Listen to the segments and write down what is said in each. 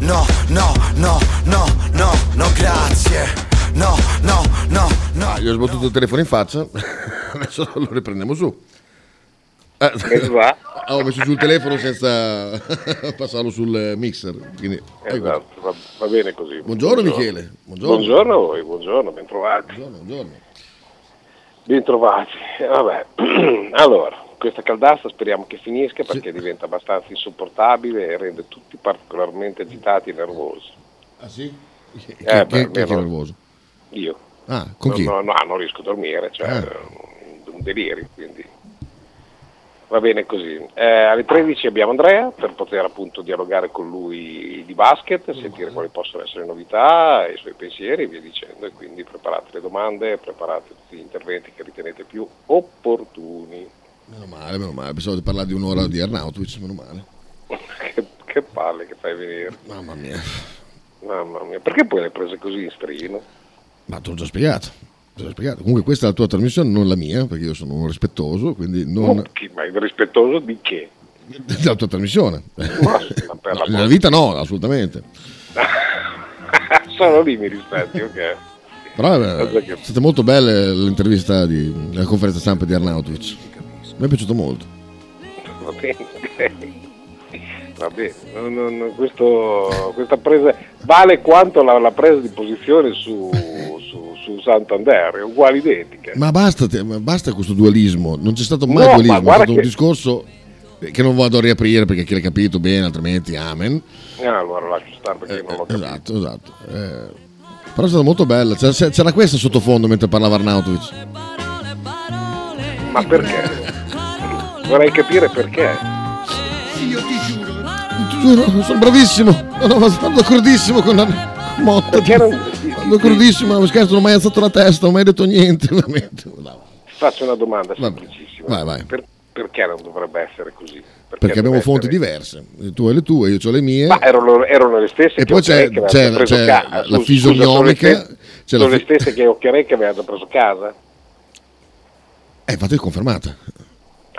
No, no, no, no, no, no, grazie. No, no, no, no. Gli ho sbattuto il telefono in faccia, adesso lo riprendiamo su. Eh, va? ho messo sul telefono senza passarlo sul mixer. Quindi. Esatto, va, va bene così. Buongiorno, Michele. Buongiorno. Buongiorno a voi, buongiorno, bentrovati. Buongiorno, buongiorno. Bentrovati. Vabbè. allora, questa caldassa speriamo che finisca perché diventa abbastanza insopportabile e rende tutti particolarmente agitati e nervosi. Ah sì? Chi, Eh, chi- beh, chi è nervoso? Io. Ah, con chi? No, no, non riesco a dormire, cioè Eh. un delirio, quindi va bene così. Eh, alle 13 abbiamo Andrea per poter appunto dialogare con lui di basket, sentire quali possono essere le novità, i suoi pensieri e via dicendo. E quindi preparate le domande, preparate tutti gli interventi che ritenete più opportuni. Meno male, meno male. Pensavo di parlare di un'ora di Arnautovic, meno male. che, che palle che fai venire. Mamma mia. Mamma mia, perché poi le hai prese così in strino? Ma te l'ho già spiegato. te l'ho già spiegato. Comunque questa è la tua trasmissione, non la mia, perché io sono un rispettoso, quindi non... Oh, chi- ma rispettoso di che? della tua trasmissione. Ma la Nella vita no, assolutamente. Solo lì mi rispetti, ok. Però eh, è stata molto bella l'intervista di, la conferenza stampa di Arnautovic. Mi è piaciuto molto. Va bene, ok. Va bene, Non- non- questo- questa presa vale quanto la, la presa di posizione su, su, su Santander, è uguale identica. Ma basta, basta questo dualismo, non c'è stato mai No, ma dualismo, è stato un che- discorso che non vado a riaprire perché chi l'ha capito bene, altrimenti amen. Ah, allora lascio stare perché non l'ho capito. Esatto, esatto. Eh, però è stata molto bella, c'era, c'era questa sottofondo mentre parlava Arnautovic. Ma perché? Vorrei capire perché. Ti giuro, sono bravissimo, no, ma sono d'accordissimo con la motta. Perché Sono d'accordissimo, scherzo, non ho mai alzato la testa, non ho mai detto niente, veramente. No. Faccio una domanda semplicissima. vai, vai. Per- perché non dovrebbe essere così? Perché abbiamo deve fonti essere- diverse, tu hai le tue, io ho le mie. Ma erano, erano le stesse E che poi c'è- c'è- preso c'è ca- la fisionomica, Sono le, stesse, c'è la sono le stesse che Occhiarè che avevano preso casa? Eh, infatti è confermata.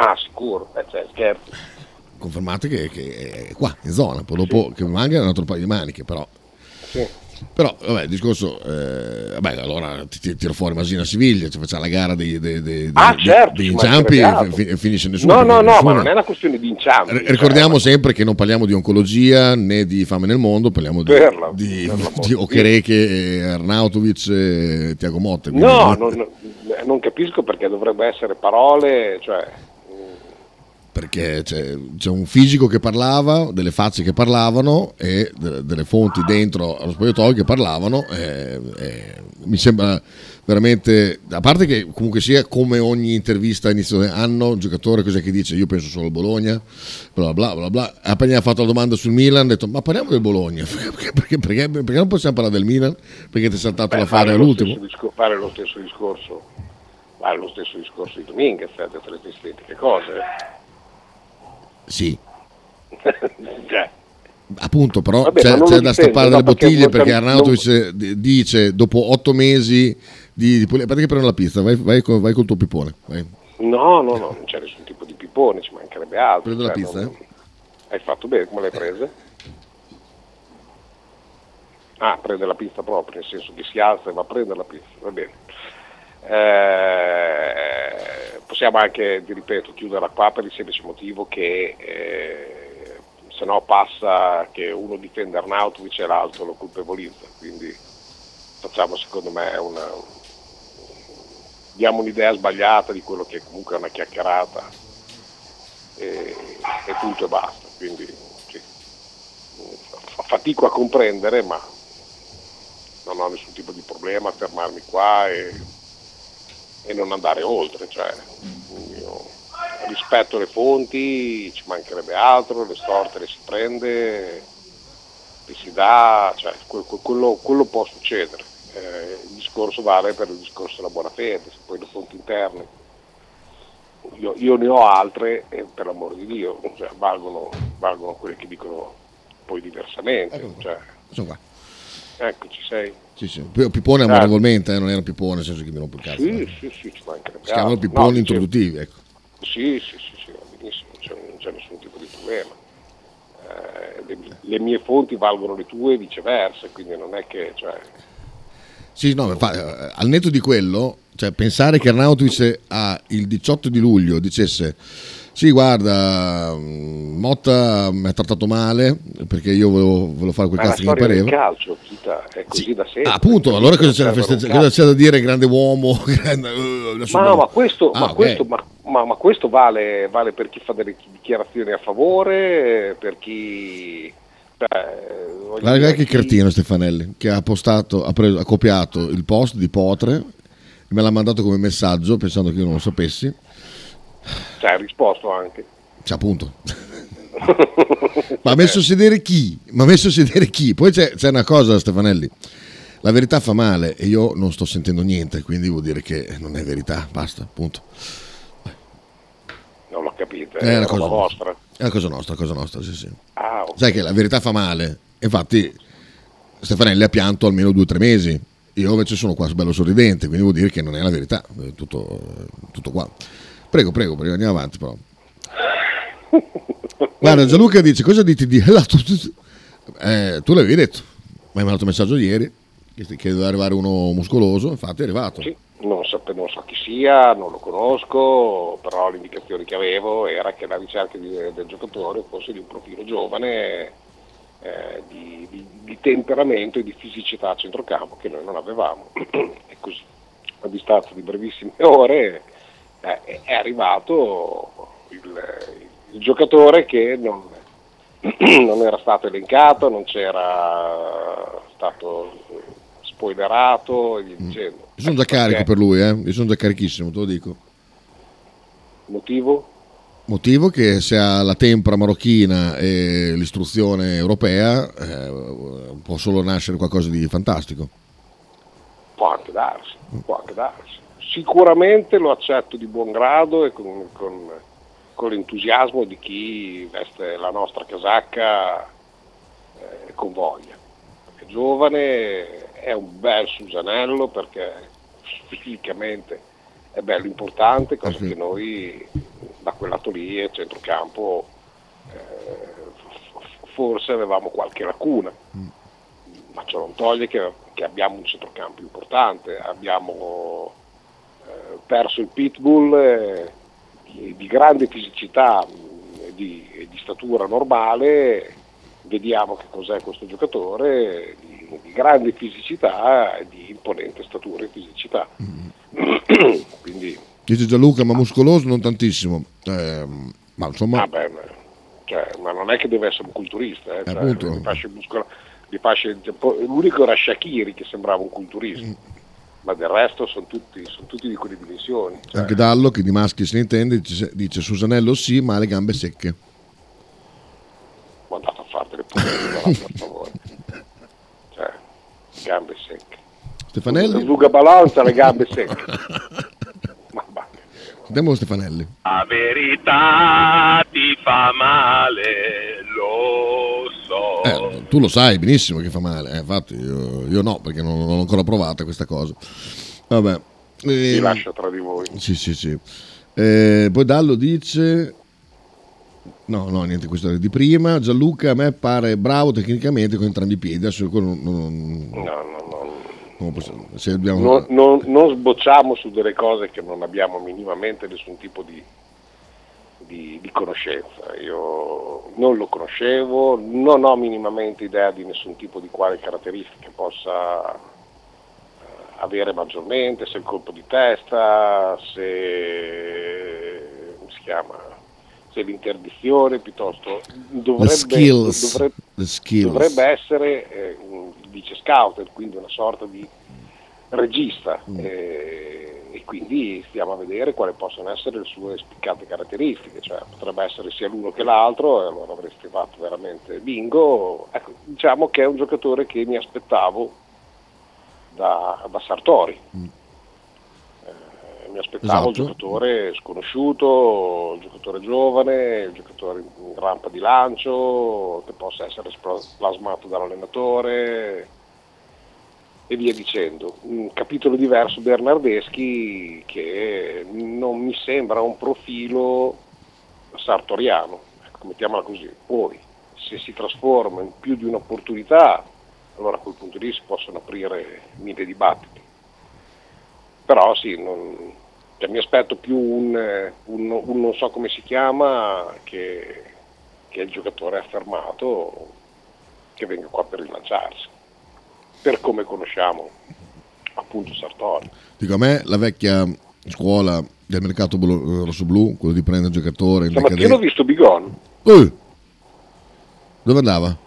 Ah, sicuro, eh, cioè, scherzo. Confermata che, che è qua, in zona. Poi dopo che manca un altro paio di maniche, però. Sì. Però, vabbè, il discorso... eh, vabbè, allora ti, ti tiro fuori Masina Siviglia, ci facciamo la gara dei, dei, dei, Ah, dei- certo, ci inciampi e fi- finisce nessuno. No, no, no, nessuno- ma non è una questione di inciampi. R- cioè, Ricordiamo sempre che non parliamo di oncologia né di fame nel mondo, parliamo di, la- di, di di Okereke, Arnautovic e Tiago Motte. quindi- No, non, non- non capisco perché dovrebbe essere parole, cioè... perché c'è, c'è un fisico che parlava, delle facce che parlavano e de- delle fonti dentro allo spogliatoio che parlavano. e- e mi sembra veramente, a parte che comunque sia come ogni intervista a inizio anno, un giocatore cos'è che dice? Io penso solo al Bologna, bla bla bla bla. Appena ha fatto la domanda sul Milan, ha detto ma parliamo del Bologna, perché, perché- perché- perché non possiamo parlare del Milan? Perché ti è saltato beh, l'affare fare all'ultimo? discor- fare lo stesso discorso, fare lo stesso discorso di Dominguez, ha detto le stesse cose. Sì, cioè, Appunto, però Vabbè, c'è, non c'è da stappare no, delle perché bottiglie non- perché non- Arnautovic d- dice dopo otto mesi di, di che prendo la pizza, vai, vai, col, vai col tuo pipone. vai. no, no, no, non c'è nessun tipo di pippone, ci mancherebbe altro. Prendo la cioè, pizza, non- eh? Hai fatto bene, come l'hai presa? Ah, prende la pizza proprio, nel senso che si alza e va a prendere la pizza, va bene. Eh, possiamo anche, ti ripeto, chiuderla qua per il semplice motivo che eh, se no passa che uno difende Arnautovic e l'altro lo colpevolizza, quindi facciamo secondo me una, diamo un'idea sbagliata di quello che comunque è una chiacchierata e, e punto e basta. Quindi sì, fa- fatico a comprendere, ma non ho nessun tipo di problema a fermarmi qua e, e non andare oltre. Cioè, io rispetto le fonti, ci mancherebbe altro, le storte le si prende, che si dà, cioè, que- que- quello, quello può succedere. Eh, il discorso vale per il discorso della buona fede, se poi le fonti interne. Io, io ne ho altre e per l'amor di Dio, cioè, valgono, valgono quelle che dicono poi diversamente. Ecco. Cioè, Sono qua. Ecco, ci sei. Sì, sì. Pippone amorevolmente, eh, non era Pippone, nel senso che mi rompo il cazzo. Sì, eh. sì, sì, ci mancherebbe Si chiamano altro. Pipponi No, introduttivi, ecco. Sì, sì, sì, sì, va benissimo, non c'è, non c'è nessun tipo di problema. Eh, le, le mie fonti valgono le tue e viceversa, quindi non è che... Cioè, Sì, no, fa- eh, al netto di quello, cioè pensare che Arnautovic a il 18 di luglio dicesse sì, guarda, mm, Motta mi ha trattato male perché io volevo, volevo fare quel ma cazzo che mi pareva. calcio, Chita, è così Sì. da sempre. Ah, appunto, allora cosa c'è, un cosa c'è da dire grande uomo? grande- Ma, no, abbiamo- ma, questo, Ah, ma, ok. questo, ma, ma- ma questo vale, vale per chi fa delle dichiarazioni a favore, per chi... Voglio Guarda dire, che chi- cretino Stefanelli che ha postato, ha, preso- ha copiato il post di Potre e me l'ha mandato come messaggio pensando che io non lo sapessi. Cioè, ha risposto anche. Cioè, appunto. Ma ha messo a sedere chi? Ma ha messo a sedere chi? Poi c'è, c'è una cosa, Stefanelli. La verità fa male e io non sto sentendo niente, quindi vuol dire che non è verità, basta, punto. Non l'ho capito, È è una cosa vostra. È una cosa nostra, cosa nostra, sì, sì. Ah, ok. Sai che la verità fa male. Infatti, Stefanelli ha pianto almeno due o tre mesi. Io invece sono qua bello sorridente, quindi vuol dire che non è la verità. È tutto, tutto qua. Prego, prego, prego, andiamo avanti però. Guarda, Gianluca dice, cosa dite di... là, tu, tu- Eh, tu l'avevi detto, mi hai mandato un messaggio ieri, che doveva arrivare uno muscoloso, infatti è arrivato. Sì, non so, non so chi sia, non lo conosco, però le indicazioni che avevo era che la ricerca di- del giocatore fosse di un profilo giovane, eh, di, di- di temperamento e di fisicità a centrocampo che noi non avevamo. e così, a distanza di brevissime ore, eh, è- arrivato il, il giocatore che non, non era stato elencato, non c'era stato spoilerato e via dicendo. Io sono già carico per lui, eh? io sono già carichissimo, te lo dico. Motivo? Motivo che se ha la tempra marocchina e l'istruzione europea eh, può solo nascere qualcosa di fantastico. Può anche darsi, può anche darsi. Sicuramente lo accetto di buon grado e con, con- con l'entusiasmo di chi veste la nostra casacca eh, con voglia. È giovane, è un bel Susanello perché fisicamente è bello importante, cosa sì. che noi da quel lato lì e centrocampo eh, forse avevamo qualche lacuna ma ciò non toglie che, che abbiamo un centrocampo importante, abbiamo perso il pitbull eh, di, grande fisicità mh, e di, di statura normale, vediamo che cos'è questo giocatore di, di grande fisicità e di imponente statura e fisicità. Quindi, Dice Gianluca, ma muscoloso non tantissimo. Ehm, ma insomma, vabbè, ma, cioè, ma non è che deve essere un culturista, eh, cioè, appunto. di fasce muscola- di fasce- l'unico era Shakiri che sembrava un culturista. Mm. Ma del resto sono tutti, sono tutti di quelle dimensioni. Cioè, anche Dallo, che di maschi se ne intende, dice, dice Susanello sì, ma ha le gambe secche. ma andate a fare delle pulizie, per favore. Cioè, gambe secche. Stefanelli? Luga Balanza le gambe secche. ma va. Andiamo a Stefanelli. La verità ti fa male, lo so. Eh, tu lo sai benissimo che fa male, eh, infatti io, io no, perché non, non l'ho ancora provata questa cosa. Vabbè. Vi Eh, lascio tra di voi. Sì, sì, sì. Eh, poi Dallo dice... No, no, niente, questo era di prima. Gianluca a me pare bravo tecnicamente con entrambi i piedi. Adesso non, non- No, no, no. se dobbiamo... Non, non- non sbocciamo su delle cose che non abbiamo minimamente nessun tipo di, di- di conoscenza. Io non lo conoscevo, non ho minimamente idea di nessun tipo di quale caratteristiche possa eh, avere maggiormente, se il colpo di testa, se, come si chiama, se l'interdizione piuttosto dovrebbe, skills. dovrebbe- dovrebbe essere eh, un vice scout, quindi una sorta di regista. Mm. Eh, e quindi stiamo a vedere quali possono essere le sue spiccate caratteristiche, cioè potrebbe essere sia l'uno che l'altro e allora avresti fatto veramente bingo. Ecco, diciamo che è un giocatore che mi aspettavo da, da Sartori. Mm. Eh, mi aspettavo esatto. un giocatore sconosciuto, un giocatore giovane, un giocatore in rampa di lancio, che possa essere plasmato dall'allenatore e via dicendo. Un capitolo diverso Bernardeschi che non mi sembra un profilo sartoriano, ecco, mettiamola così. Poi se si trasforma in più di un'opportunità, allora a quel punto lì si possono aprire mille dibattiti. Però sì, non, cioè, mi aspetto più un, un, un, non so come si chiama che, che il giocatore affermato che venga qua per rilanciarsi per come conosciamo appunto Sartori. Dico a me la vecchia scuola del mercato rosso-blu, quello di prendere il giocatore. In Stamattina decadere. ho visto Bigon. Uh, dove andava?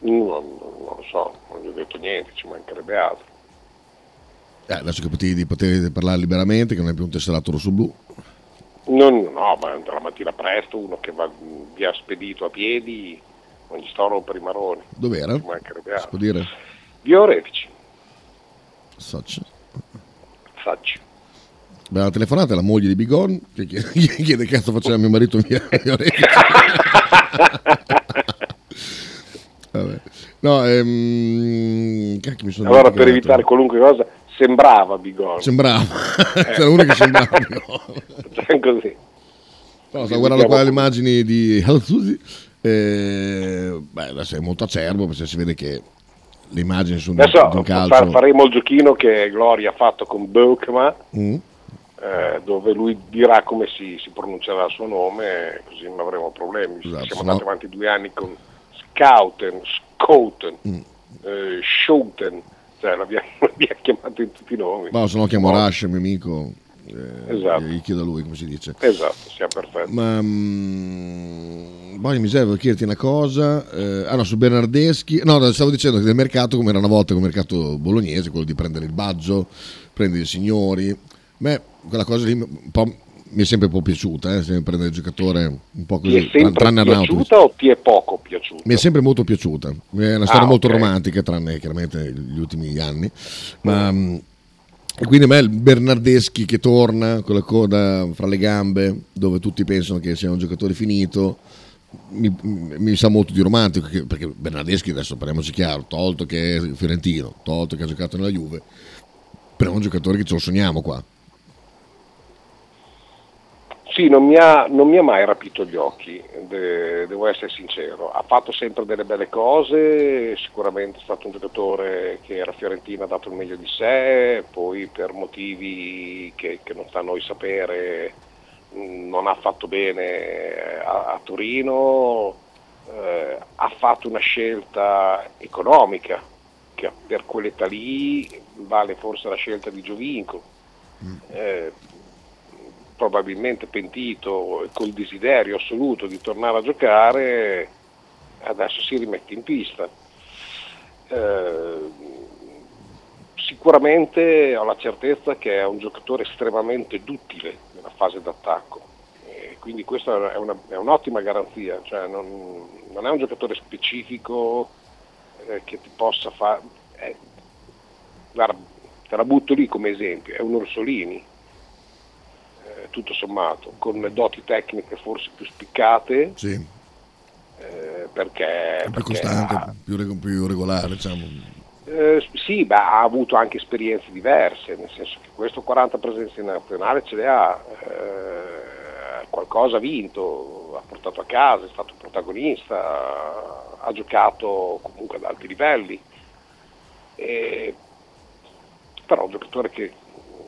Non, non, lo so, non gli ho detto niente, ci mancherebbe altro. Eh, adesso che potevi, potevi parlare liberamente, che non è più un tesserato rosso-blu. Non, no, ma la mattina presto uno che va via spedito a piedi, non gli sto a rompere i maroni. Dov'era? Ci mancherebbe altro. Si può dire? Via Orefici. Sacci. Sacci. Beh, la telefonata è la moglie di Bigon che chiede, chiede che cazzo faceva mio marito via, via Orefici. Vabbè. No, ehm, allora per evitare qualunque cosa sembrava Bigon. Sembrava, eh. c'era uno che sembrava Bigon. così. No, sto guardando qua le immagini di Susi. Eh, beh, adesso è molto acerbo perché si vede che le immagini sono Adesso di un calcio. faremo il giochino che Gloria ha fatto con Beukma, mm. eh, dove lui dirà come si, si, pronuncerà il suo nome, così non avremo problemi. Esatto, Siamo andati no. avanti due anni con Scouten, Scouten, mm. eh, Schouten, cioè l'abbiamo, l'abbiamo chiamato in tutti i nomi. Ma se no chiamo Rush, mio amico. Eh, esatto. Gli chiedo a lui come si dice. Esatto, siamo perfetti. Ma mh, poi mi serve chiederti una cosa. Eh, ah no, su Bernardeschi. No, stavo dicendo che del mercato, come era una volta come mercato bolognese, quello di prendere il baggio, prendere i signori. Beh, quella cosa lì mi è sempre un po' piaciuta, eh, sempre prendere il giocatore un po' così. Ti è sempre tranne piaciuta o ti è poco piaciuta? Mi è sempre molto piaciuta, è una storia ah, molto okay. romantica, tranne chiaramente gli ultimi anni. Ma, mm. E quindi a me il Bernardeschi che torna con la coda fra le gambe, dove tutti pensano che sia un giocatore finito, mi, mi sa molto di romantico, perché Bernardeschi adesso parliamoci chiaro, tolto che è fiorentino, tolto che ha giocato nella Juve, però è un giocatore che ce lo sogniamo qua. Sì, non mi, ha, non mi ha mai rapito gli occhi, de, devo essere sincero. Ha fatto sempre delle belle cose, sicuramente è stato un giocatore che era Fiorentina, ha dato il meglio di sé, poi per motivi che, che non sta a noi sapere non ha fatto bene a, a Torino, eh, ha fatto una scelta economica che per quell'età lì vale forse la scelta di Giovinco. Mm. Eh, probabilmente pentito e col desiderio assoluto di tornare a giocare, adesso si rimette in pista. Eh, sicuramente ho la certezza che è un giocatore estremamente duttile nella fase d'attacco, quindi questa è, una, è un'ottima garanzia, cioè non, non, è un giocatore specifico eh, che ti possa fare... Eh, te la butto lì come esempio, è un Orsolini, tutto sommato, con doti tecniche forse più spiccate. Sì. Eh, perché, più costante, ha, più, più, regolare, diciamo. Eh, sì, beh, ha avuto anche esperienze diverse, nel senso che questo 40 presenze in nazionale ce le ha, eh, qualcosa ha vinto, ha portato a casa, è stato protagonista, ha giocato comunque ad alti livelli. E, però un giocatore che,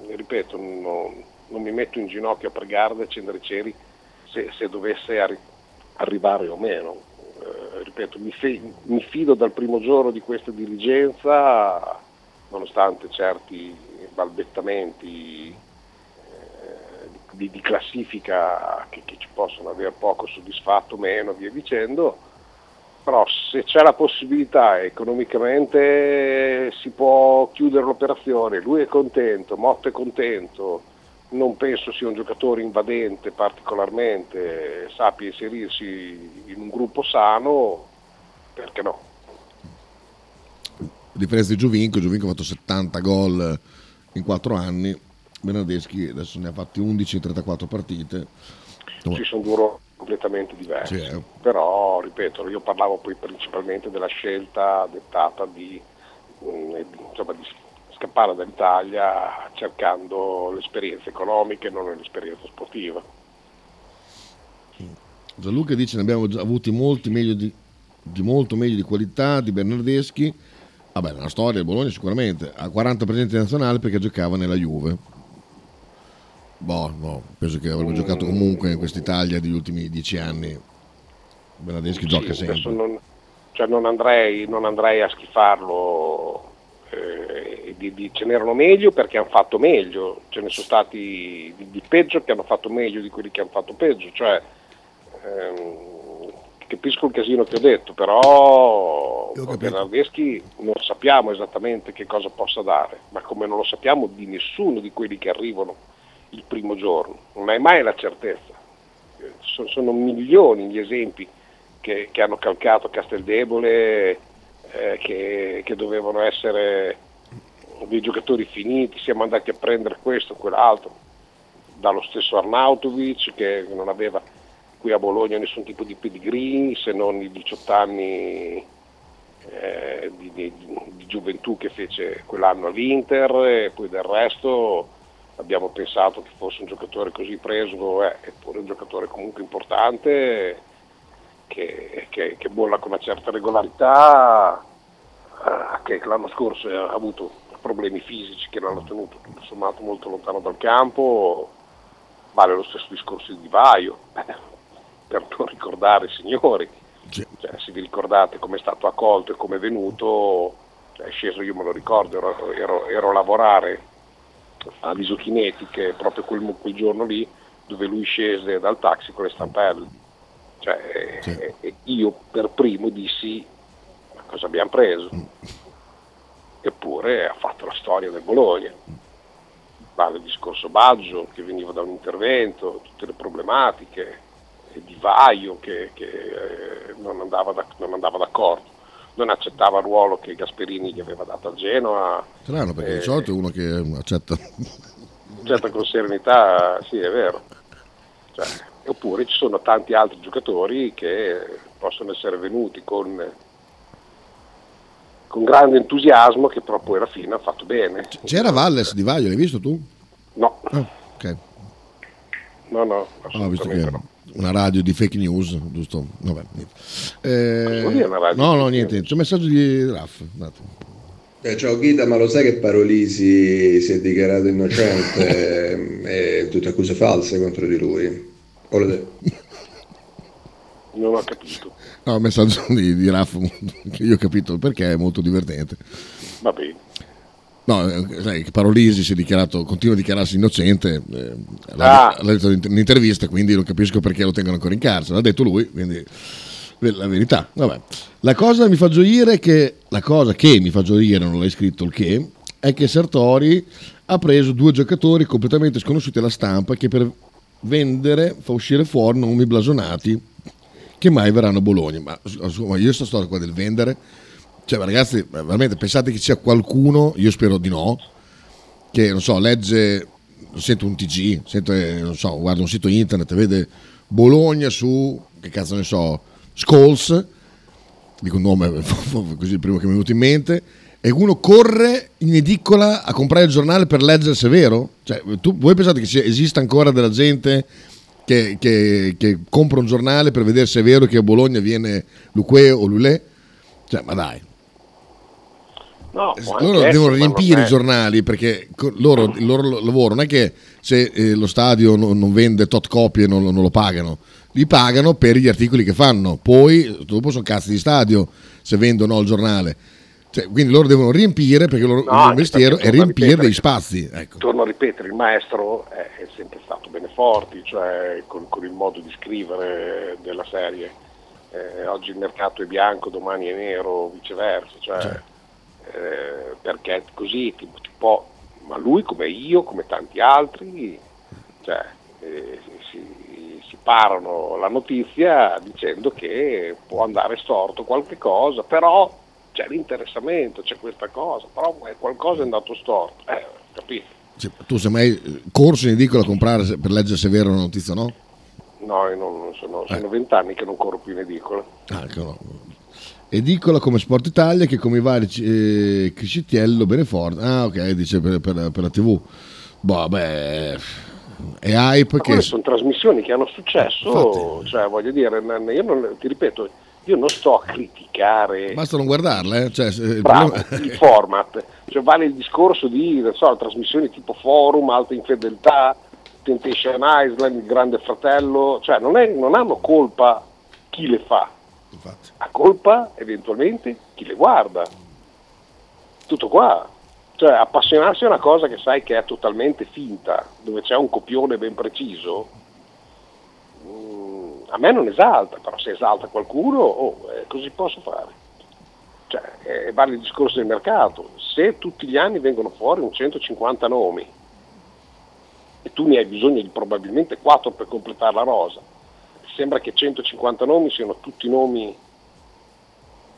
ripeto, non, non mi metto in ginocchio a pregare da accendere i cieli se, se dovesse arri- arrivare o meno. Eh, ripeto, mi, fe- mi, fido dal primo giorno di questa dirigenza, nonostante certi balbettamenti eh, di, di, classifica che, che, ci possono aver poco soddisfatto, meno, via dicendo. Però se c'è la possibilità economicamente si può chiudere l'operazione, lui è contento, Motto è contento, non penso sia un giocatore invadente particolarmente, sappia inserirsi in un gruppo sano, perché no? A differenza di Giovinco, Giovinco ha fatto 70 gol in 4 anni, Bernardeschi adesso ne ha fatti 11 in 34 partite. Ci sono due ruoli completamente diversi, Sì, eh. però ripeto, io parlavo poi principalmente della scelta dettata di, mm, insomma, di scappare dall'Italia cercando l'esperienza economica e non l'esperienza sportiva. Gianluca dice ne abbiamo avuti molti meglio di, di molto meglio di qualità di Bernardeschi. Vabbè, una storia del Bologna sicuramente. Ha 40 presenze nazionali perché giocava nella Juve. Boh, no, penso che avrebbe giocato comunque in quest'Italia degli ultimi dieci anni. Bernardeschi gioca Sì, adesso sempre. non, cioè non, andrei, non andrei a schifarlo, eh, di, di- ce n'erano meglio perché hanno fatto meglio, ce ne sono stati di, di peggio che hanno fatto meglio di quelli che hanno fatto peggio, cioè ehm, capisco il casino che ho detto, però. Bernardeschi non sappiamo esattamente che cosa possa dare, ma come non lo sappiamo di nessuno di quelli che arrivano il primo giorno, non hai mai la certezza. Eh, so- sono milioni gli esempi che, che hanno calcato Casteldebole, eh, che, che dovevano essere dei giocatori finiti, siamo andati a prendere questo, quell'altro, dallo stesso Arnautovic che non aveva qui a Bologna nessun tipo di pedigree se non i 18 anni eh, di, di- di gioventù che fece quell'anno all'Inter e poi del resto abbiamo pensato che fosse un giocatore così preso, eh, eppure un giocatore comunque importante che, che, che bolla con una certa regolarità, eh, che l'anno scorso ha avuto problemi fisici che l'hanno tenuto tutto sommato molto lontano dal campo, vale lo stesso discorso di Vaio, per non ricordare signori, cioè, se vi ricordate come è stato accolto e come è venuto, cioè, è sceso, io me lo ricordo, ero, ero- ero a lavorare a Lisochineti, che è proprio quel, quel giorno lì, dove lui scese dal taxi con le stampelle. Cioè, Sì. e- e io per primo dissi, ma cosa abbiamo preso? Eppure ha fatto la storia del Bologna. Vale il discorso Baggio, che veniva da un intervento, tutte le problematiche, e Di Vaio che, che, eh, non, andava da- non andava d'accordo, non accettava il ruolo che Gasperini gli aveva dato a Genoa, Strano perché Eh, di solito è uno che accetta. certo con serenità, sì è vero. Cioè, oppure ci sono tanti altri giocatori che possono essere venuti con, con grande entusiasmo che però poi alla fine hanno fatto bene. C'era Valles di Vaglio, l'hai visto tu? No, Ah, ok. no, no, Ah, ho visto che assolutamente no. una radio di fake news, giusto? Vabbè, niente. Eh, no, no, niente, c'è un messaggio di Raff. Eh, ciao Ghita, ma lo sai che Parolisi si è dichiarato innocente e tutte accuse false contro di lui? O lo- Non ho capito. No, un messaggio di, di Raff che io ho capito il perché, è molto divertente. Va bene. No, eh, sai che Parolisi si è dichiarato, continua a dichiararsi innocente, eh, l'ha, Ah. l'ha detto in un'intervista, quindi non capisco perché lo tengono ancora in carcere, l'ha detto lui, quindi la verità. Vabbè. La cosa mi fa gioire che, la cosa che mi fa gioire, non l'hai scritto il che, è che Sartori ha preso due giocatori completamente sconosciuti alla stampa che per vendere fa uscire fuori nomi blasonati che mai verranno a Bologna. Ma insomma, io sto storia qua del vendere, cioè ragazzi, veramente pensate che sia qualcuno, io spero di no, che non so, legge, sento un TG, sento, eh, non so, guarda un sito internet, vede Bologna su, che cazzo ne so, Scholes, dico un nome così il primo che mi è venuto in mente, e uno corre in edicola a comprare il giornale per leggere se è vero? Cioè, tu, voi pensate che esista ancora della gente che, che- che compra un giornale per vedere se è vero che a Bologna viene Luque o Lulè? Cioè, ma dai. No, anche Loro devono riempire i giornali perché loro- il loro lavoro non è che se eh, lo stadio non, non vende tot copie non, non lo pagano, li pagano per gli articoli che fanno, poi dopo sono cazzi di stadio se vendono il giornale. Cioè, quindi loro devono riempire perché loro, No, il loro mestiere è riempire dei che- spazi. Ecco. Torno a ripetere, il maestro è, è sempre stato Beneforti, cioè con, con il modo di scrivere della serie. Eh, oggi il mercato è bianco, domani è nero, viceversa. Cioè, eh, perché così ti, ti può, ma lui come io, come tanti altri, Cioè, eh, si, si parano la notizia dicendo che può andare storto qualche cosa, però c'è l'interessamento, c'è questa cosa, però qualcosa è andato storto, eh, capito? Cioè, tu sei mai corso in edicola a comprare per leggere se è vera una notizia no? No, io non, non sono, sono vent'anni che non corro più in edicola. Ah, ecco, no. Edicola come Sport Italia che come i vari eh, Criscitiello, Benefort. Ah, ok, dice per, per- per la TV. Boh, beh, è hype Ma che... sono trasmissioni che hanno successo, Infatti. cioè voglio dire, io non, ti ripeto, io non sto a criticare Basta non guardarle, eh. Cioè, il bravo, problema- il format, cioè vale il discorso di non so, trasmissioni tipo Forum, Alta Infedeltà, Temptation Island, Il Grande Fratello, cioè non, è- non hanno colpa chi le fa, Infatti. ha colpa eventualmente chi le guarda. Tutto qua. Cioè, appassionarsi a una cosa che sai che è totalmente finta, dove c'è un copione ben preciso, a me non esalta, però se esalta qualcuno, oh, eh, così posso fare. Cioè, eh, vale il discorso del mercato. Se tutti gli anni vengono fuori un 150 nomi e tu ne hai bisogno di probabilmente 4 per completare la rosa, sembra che 150 nomi siano tutti nomi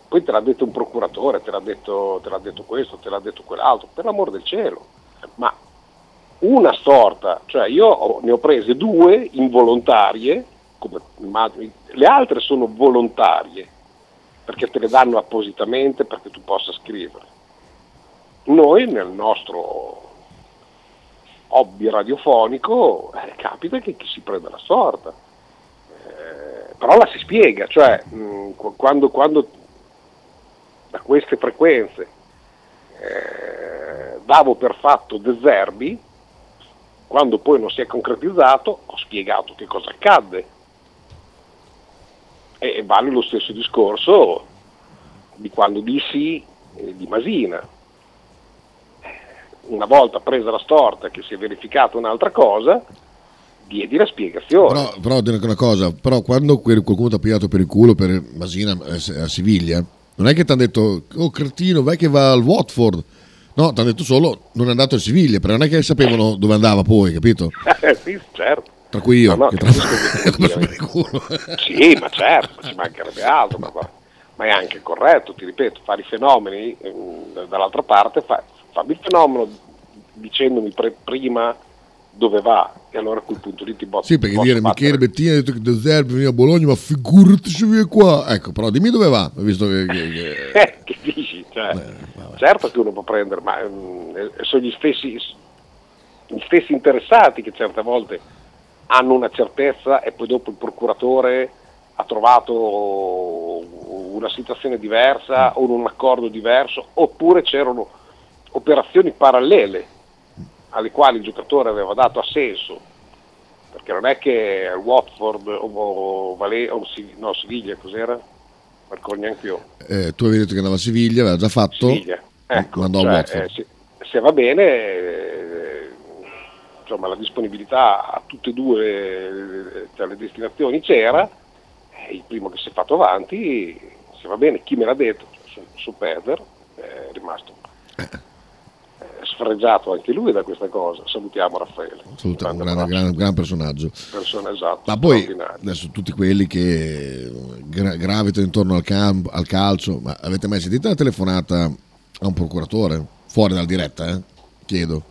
poi te l'ha detto un procuratore, te l'ha detto, te l'ha detto questo, te l'ha detto quell'altro, per l'amor del cielo. Ma una storta, cioè io ne ho prese due involontarie, come immagini, le altre sono volontarie, perché te le danno appositamente perché tu possa scrivere. Noi nel nostro hobby radiofonico eh, capita che chi si prende la storta. Eh, però la si spiega, cioè mh, qu- quando, quando da queste frequenze eh, davo per fatto De Zerbi, quando poi non si è concretizzato ho spiegato che cosa accadde. E, vale lo stesso discorso di quando dissi eh, di Masina. Una volta presa la storta che si è verificata un'altra cosa, diedi la spiegazione. Però, però devo dire una cosa, però quando qualcuno ti ha pigliato per il culo per Masina eh, a Siviglia, non è che ti hanno detto, oh cretino, vai che va al Watford. No, ti hanno detto solo non è andato a Siviglia, però non è che sapevano dove andava poi, capito? Sì, certo. Tra cui io, No, no, che tra. Sì, ma certo, ci mancherebbe altro, ma, ma è anche corretto, ti ripeto, fare i fenomeni, ehm, dall'altra parte fa, fammi il fenomeno dicendomi pre- prima dove va e allora a quel punto lì ti botto. Sì, perché dire battere. Michele Bettini ha detto che De Zerbi veniva a Bologna, ma figurati se viene qua. Ecco, però dimmi dove va, visto che... che- che- Eh, che dici? Cioè, certo che uno può prendere, ma eh, sono gli stessi, gli stessi interessati che certe volte hanno una certezza e poi dopo il procuratore ha trovato una situazione diversa o un accordo diverso, oppure c'erano operazioni parallele alle quali il giocatore aveva dato assenso, perché non è che Watford o, Vale- o no, Siviglia, cos'era? Marco neanche io. eh, tu avevi detto che andava a Siviglia, aveva già fatto, Siviglia. Ecco, cioè, eh, se, se va bene, insomma, la disponibilità a tutte e due eh, cioè, le destinazioni c'era, eh, il primo che si è fatto avanti, se va bene, chi me l'ha detto, su, su Peder, è rimasto eh, sfregiato anche lui da questa cosa. Salutiamo Raffaele. Un Grande gran, gran personaggio. persona esatta. Ma poi adesso tutti quelli che gra- gravitano intorno al, camp- al calcio, ma avete mai sentito una telefonata a un procuratore? Fuori dalla diretta, eh? Chiedo.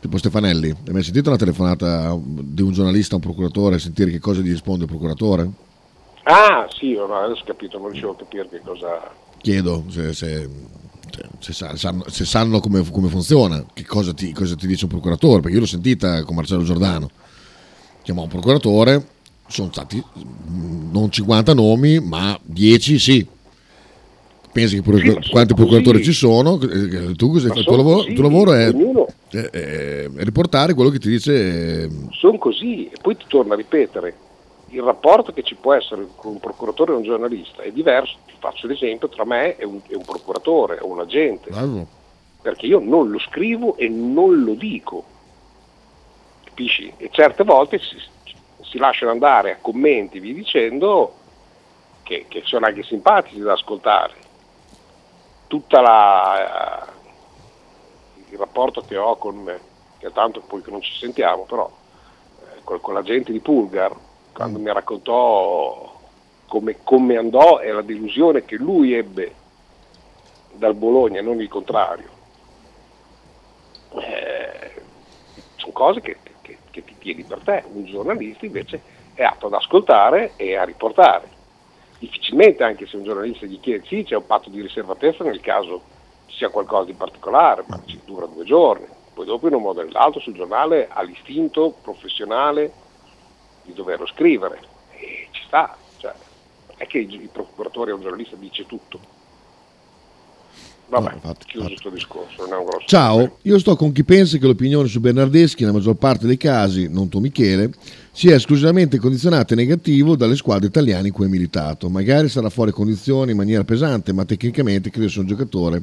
Tipo Stefanelli, hai mai sentito una telefonata di un giornalista a un procuratore, sentire che cosa gli risponde il procuratore? Ah, sì, adesso ho capito, non riuscivo a capire che cosa. Chiedo se, se- se- se sa- sanno, se sanno come, come funziona, che cosa ti, cosa ti dice un procuratore, perché io l'ho sentita con Marcello Giordano. Chiamò un procuratore, sono stati mm, non 50 nomi, ma 10 sì. Pensi che Sì, quanti procuratori ci sono? Tu, il tuo lavoro, il tuo lavoro è, è- è riportare quello che ti dice. eh, sono così e poi ti torno a ripetere il rapporto che ci può essere con un procuratore e un giornalista è diverso ti faccio l'esempio tra me e un, e un procuratore o un agente bravo. perché io non lo scrivo e non lo dico capisci? e certe volte si, si lasciano andare a commenti vi dicendo che, che sono anche simpatici da ascoltare tutta la il rapporto che ho con che è tanto poi che non ci sentiamo, però eh, con, con la gente di Pulgar, quando mi raccontò come, come andò e la delusione che lui ebbe dal Bologna, non il contrario, eh, sono cose che, che- che ti tieni per te, un giornalista invece è atto ad ascoltare e a riportare. Difficilmente, anche se un giornalista gli chiede, sì, c'è un patto di riservatezza nel caso ci sia qualcosa di particolare, ma ci dura due giorni. Poi dopo in un modo o nell'altro sul giornale ha l'istinto professionale di doverlo scrivere. E ci sta, cioè, non è che il, procuratore o il giornalista dice tutto. Vabbè, No, infatti, chiuso questo discorso, è Ciao, io sto con chi pensa che l'opinione su Bernardeschi, nella maggior parte dei casi, non tu Michele, sia esclusivamente condizionata in negativo dalle squadre italiane in cui ha militato. Magari sarà fuori condizioni in maniera pesante, ma tecnicamente credo sia un giocatore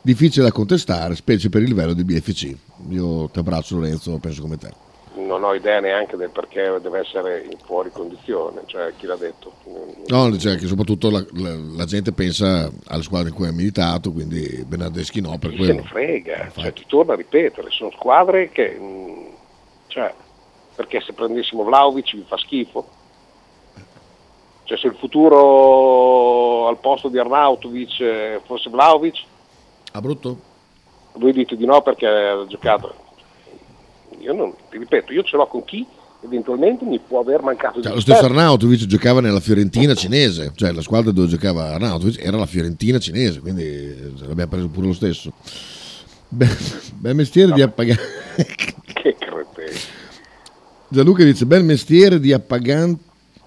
difficile da contestare, specie per il livello del BFC. Io ti abbraccio Lorenzo, penso come te. Non ho idea neanche del perché deve essere in fuori condizione, cioè chi l'ha detto. No, cioè che soprattutto la, la- la gente pensa alle squadre in cui ha militato, quindi Bernardeschi no, per Chi se ne quello. frega, cioè, ti torno a ripetere, sono squadre che, mm, cioè, perché se prendessimo Vlaovic vi fa schifo? Cioè se il futuro al posto di Arnautovic eh, fosse Vlaovic, Ah, brutto? voi dite di no perché ha giocato. Io non, ti ripeto, io ce l'ho con chi eventualmente mi può aver mancato Cioè, di lo stesso. Arnautovic giocava nella Fiorentina cinese, cioè la squadra dove giocava Arnautovic era la Fiorentina cinese, quindi eh, l'abbiamo preso pure lo stesso. Beh, bel mestiere di appagare. Che cretino. Gianluca dice: Bel mestiere di appagan-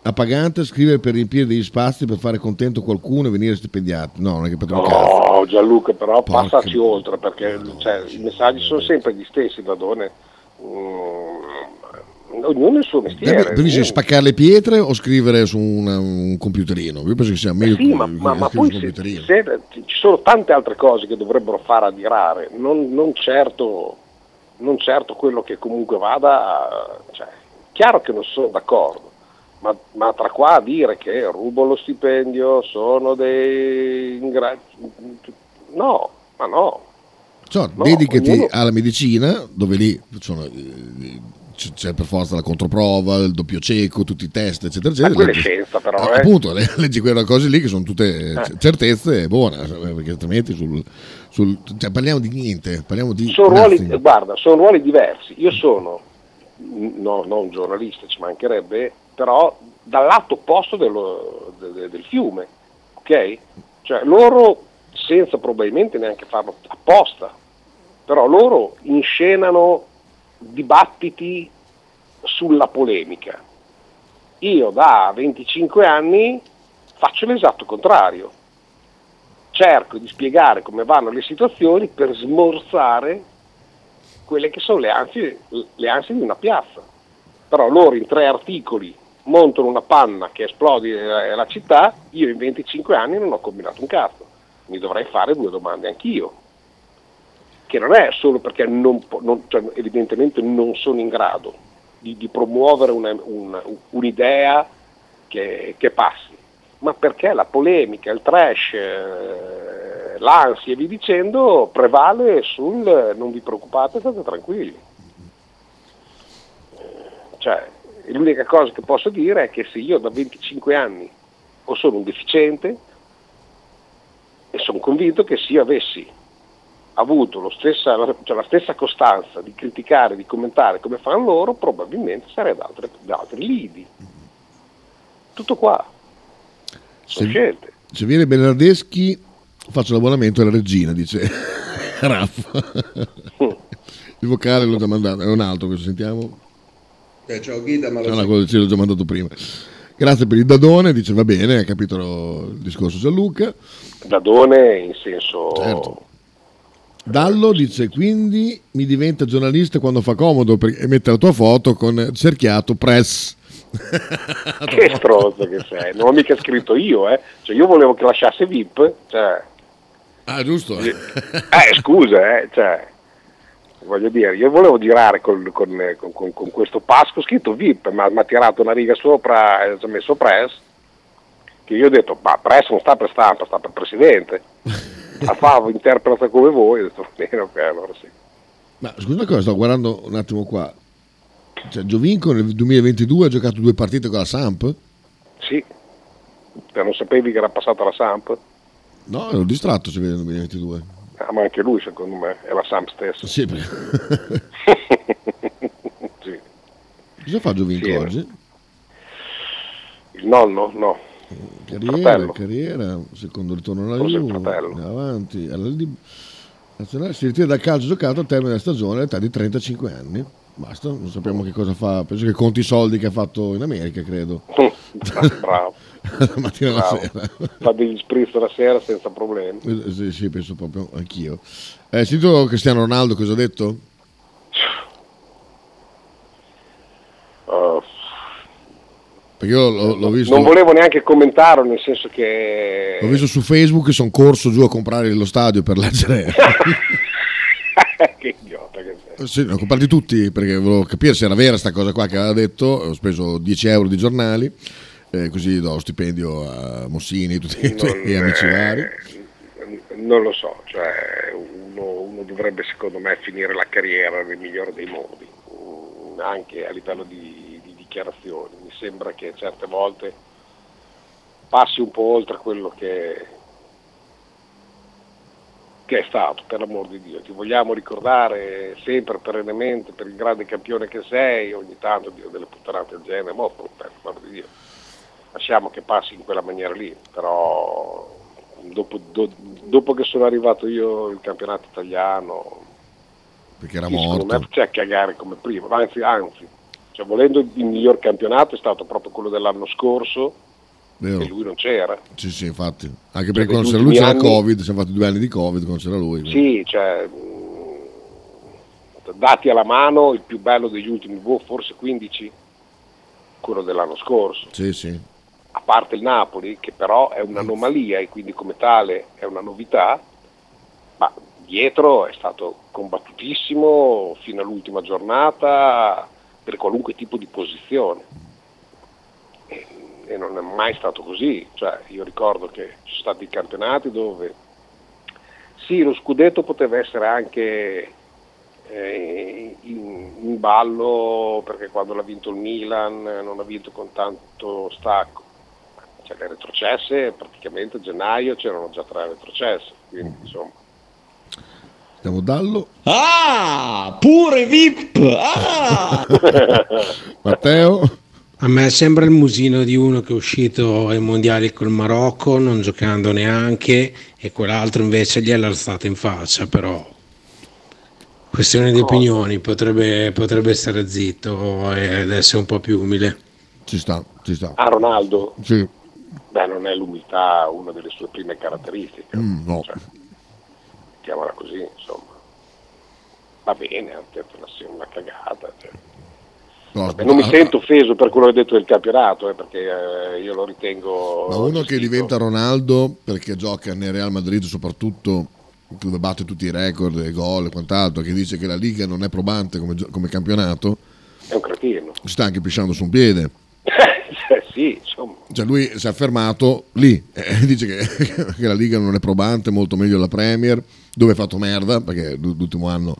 appagante scrivere per riempire degli spazi per fare contento qualcuno e venire stipendiati. No, non è che per un cazzo. No, Gianluca, però Porca- passaci oltre perché cioè, i messaggi sono sempre gli stessi, Dadone. Mm, ognuno il suo mestiere. Beh, Devi spaccare le pietre o scrivere su una- un computerino? Io penso che sia meglio Sì, ma, ma- ma poi se- se- ci sono tante altre cose che dovrebbero far adirare, non, non certo, non certo quello che comunque vada, cioè, chiaro che non sono d'accordo, ma, ma tra qua a dire che rubo lo stipendio, sono dei ingrati, no, ma no. Cioè, No, dedicati ognuno- alla medicina, dove lì sono, eh, c'è per forza la controprova, il doppio cieco, tutti i test, eccetera, Ma eccetera. quella è scienza però, Ah, eh. Appunto, le- leggi quelle cose lì che sono tutte Eh. certezze e buone, eh, perché altrimenti sul, sul- cioè, parliamo di niente, parliamo di sono ruoli, guarda, sono ruoli diversi. Io sono, no, non giornalista, ci mancherebbe, però dal lato opposto dello- de- de- del fiume, ok? Cioè loro, senza probabilmente neanche farlo apposta, però loro inscenano dibattiti sulla polemica. Io da 25 anni faccio l'esatto contrario cerco di spiegare come vanno le situazioni per smorzare quelle che sono le ansie, le ansie di una piazza. Però loro in tre articoli montano una panna che esplode la città, io in 25 anni non ho combinato un cazzo. Mi dovrei fare due domande anch'io. Che non è solo perché non non- cioè, evidentemente non sono in grado di, di promuovere una- una- un'idea che, che passi, ma perché la polemica, il trash, eh, l'ansia e via dicendo prevale sul non vi preoccupate, state tranquilli. Eh, Cioè, l'unica cosa che posso dire è che se io da 25 anni o sono un deficiente e sono convinto che se io avessi avuto lo stessa, cioè la stessa costanza di criticare, di commentare come fanno loro, probabilmente sarei da, altre, da altri lidi. Tutto qua. Sono Se- scelte. Se viene Bernardeschi faccio l'abbonamento alla regina, dice Raffa. Il vocale l'ho già mandato, è un altro questo, sentiamo. Eh, ciao Ghida, ma lo No, no, l'ho già mandato prima. Grazie per il dadone, dice va bene, ha capito il discorso Gianluca. Dadone in senso... Certo. Dallo dice quindi mi diventa giornalista quando fa comodo e mette la tua foto con cerchiato press. Che stronzo che sei, non ho mica scritto io, eh. Cioè, io volevo che lasciasse VIP, cioè, Ah, giusto. eh, scusa, eh, cioè, voglio dire, io volevo girare con, con- con- con questo pasco scritto VIP, ma mi ha tirato una riga sopra e ci ha messo press, che io ho detto, ma press non sta per stampa, sta per presidente. La Favo interpreta come voi, ho detto, bene, ok, allora sì. Ma scusa una cosa, sto guardando un attimo qua. Cioè, Giovinco nel 2022 ha giocato due partite con la Samp? Sì, Te non sapevi che era passata la Samp? No, ero distratto se vede nel 2022. Ah, ma anche lui secondo me è la Samp stessa. Sì, Sì. Cosa fa Giovinco Sì, oggi? Il nonno? No. Carriera, carriera, secondo ritorno alla Juve, avanti. alla Lib- Nazionale si ritira dal calcio giocato al termine della stagione all'età di 35 anni. Basta, non sappiamo che cosa fa. Penso che conti i soldi che ha fatto in America, credo. Bravo. La mattina alla Bravo. sera. Fa degli spritz la sera senza problemi. Eh, Sì, sì, penso proprio anch'io. Eh, sentito Cristiano Ronaldo cosa ha detto? Uh, Perché io l'ho, l'ho visto, non volevo neanche commentarlo, nel senso che... l'ho visto su Facebook e sono corso giù a comprare lo stadio per leggere. che idiota che sei. Sì, ne ho comprati tutti perché volevo capire se era vera sta cosa qua che aveva detto. Ho speso 10 euro di giornali, eh, così do stipendio a Mossini, tutti i tuoi amici vari. Non lo so, cioè uno, uno dovrebbe secondo me finire la carriera nel migliore dei modi, anche a livello di dichiarazioni. Mi sembra che certe volte passi un po' oltre quello che, che è stato, per l'amor di Dio. Ti vogliamo ricordare sempre, perennemente, per il grande campione che sei, ogni tanto Dio delle puttanate del genere, ma per l'amor di Dio. Lasciamo che passi in quella maniera lì, però dopo, do- dopo che sono arrivato io il campionato italiano, Perché era secondo morto. me c'è cagare come prima, anzi, anzi cioè, volendo il miglior campionato è stato proprio quello dell'anno scorso, Vero? e lui non c'era. Sì, sì, infatti. Anche Cioè, perché quando c'era lui c'era anni- Covid, siamo fatti due anni di Covid quando c'era lui. Sì, cioè, mh, dati alla mano, il più bello degli ultimi, boh, forse 15, quello dell'anno scorso. Sì, sì. a parte il Napoli, che però è un'anomalia e quindi come tale è una novità, ma dietro è stato combattutissimo fino all'ultima giornata per qualunque tipo di posizione. E, e non è mai stato così, cioè, io ricordo che ci sono stati campionati dove sì, lo scudetto poteva essere anche eh, in, in ballo perché quando l'ha vinto il Milan non ha vinto con tanto stacco. Cioè, le retrocesse praticamente a gennaio c'erano già tre retrocesse, quindi insomma. Siamo Dallo, Ah, pure VIP! Ah! Matteo. A me sembra il musino di uno che è uscito ai mondiali col Marocco, non giocando neanche, e quell'altro invece gliel'ha alzata in faccia, però questione di opinioni, potrebbe, potrebbe stare zitto ed essere un po' più umile. Ci sta, ci sta. A Ronaldo, Sì. beh, non è l'umiltà una delle sue prime caratteristiche, Mm, no. cioè, mettiamola così, insomma. Va bene, ha detto una, una cagata. cioè. No, non mi ah, sento offeso per quello che hai detto del campionato, eh, perché eh, io lo ritengo... Ma uno che diventa Ronaldo perché gioca nel Real Madrid soprattutto dove batte tutti i record, i gol e quant'altro, che dice che la Liga non è probante come, come campionato, È un cretino. si sta anche pisciando su un piede. Cioè, sì, insomma. Cioè lui si è affermato lì, eh, dice che, che la Liga non è probante, molto meglio la Premier, dove ha fatto merda, perché l'ultimo anno...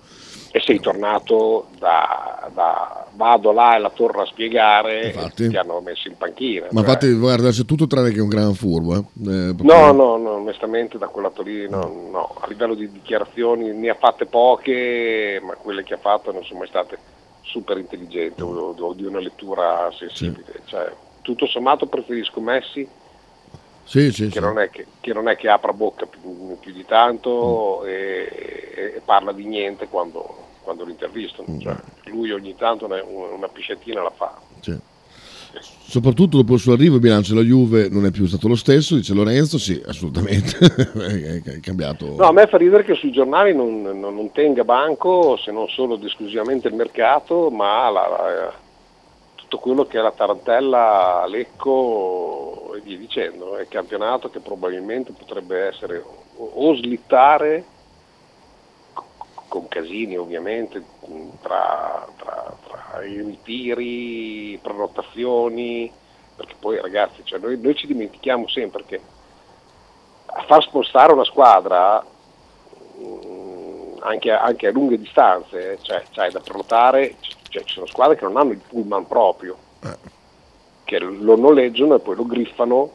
E sei tornato da, da- vado là e la torno a spiegare Infatti. e ti hanno messo in panchina. Ma cioè. infatti guarda, c'è tutto tranne che un gran furbo. Eh. Eh, proprio- No, no, no, onestamente da quel lato lì no, no. a livello di dichiarazioni ne ha fatte poche, ma quelle che ha fatto non sono mai state super intelligenti o, o di una lettura sensibile. Cioè, tutto sommato preferisco Messi Sì, sì, che, sì. non è che, che non è che apra bocca più, più di tanto e, e parla di niente quando, quando lo intervistano. Cioè, lui ogni tanto una, una pisciatina la fa. Soprattutto dopo il suo arrivo il bilancio della Juve non è più stato lo stesso, dice Lorenzo, sì, assolutamente, è è cambiato. No, a me fa ridere che sui giornali non, non- non tenga banco se non solo ed esclusivamente il mercato, ma la- la- tutto quello che è la tarantella, Lecco e via dicendo. È il campionato che probabilmente potrebbe essere o, slittare co- con casini ovviamente tra, tra- tra i ritiri, prenotazioni, perché poi ragazzi cioè, noi, noi ci dimentichiamo sempre che a far spostare una squadra mm, anche, anche a lunghe distanze, eh, cioè c'hai da prenotare, cioè, ci sono squadre che non hanno il pullman proprio, che lo noleggiano e poi lo griffano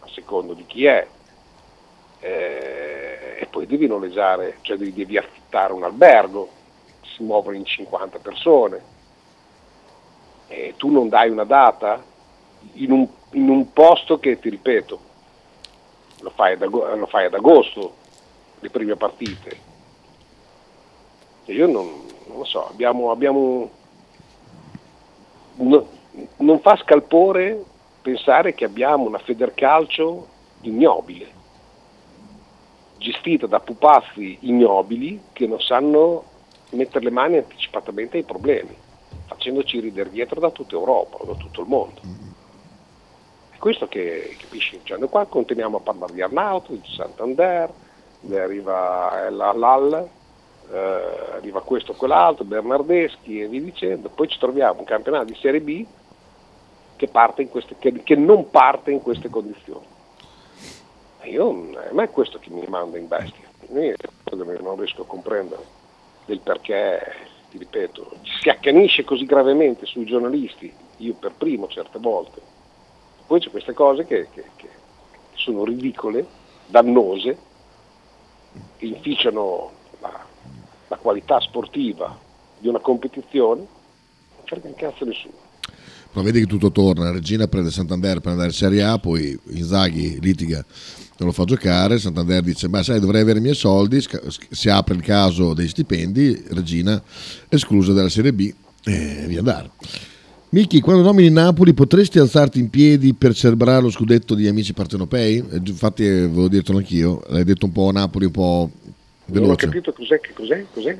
a secondo di chi è. Eh, e poi devi noleggiare, cioè devi, devi affittare un albergo, si muovono in 50 persone e tu non dai una data in un, in un posto che ti ripeto lo fai, ad, lo fai ad agosto le prime partite e io non, non lo so abbiamo, abbiamo no- non fa scalpore pensare che abbiamo una Federcalcio ignobile gestita da pupazzi ignobili che non sanno mettere le mani anticipatamente ai problemi, facendoci ridere dietro da tutta Europa, da tutto il mondo. È questo che capisci, cioè, noi qua continuiamo a parlare di Arnauto, di Santander, ne arriva la LAL, eh, arriva questo o quell'altro, Bernardeschi e via dicendo, poi ci troviamo un campionato di Serie B che, queste, che, che non parte in queste condizioni. Io, a me è questo che mi manda in bestia. Non riesco a comprendere del perché, ti ripeto, ci si accanisce così gravemente sui giornalisti, io per primo certe volte. Poi c'è queste cose che, che, sono ridicole, dannose, inficiano la, la qualità sportiva di una competizione, non frega un cazzo nessuno. Però vedi che tutto torna, Regina prende Santander per andare in Serie A, poi Inzaghi litiga, non lo fa giocare, Santander dice, ma sai dovrei avere i miei soldi, si apre il caso dei stipendi, Regina esclusa dalla Serie B e via andare. Miki, quando nomini Napoli potresti alzarti in piedi per celebrare lo scudetto di amici partenopei? Eh, Infatti eh, avevo detto anch'io, l'hai detto un po' Napoli, un po' Non ho veloce. capito cos'è, che cos'è, cos'è.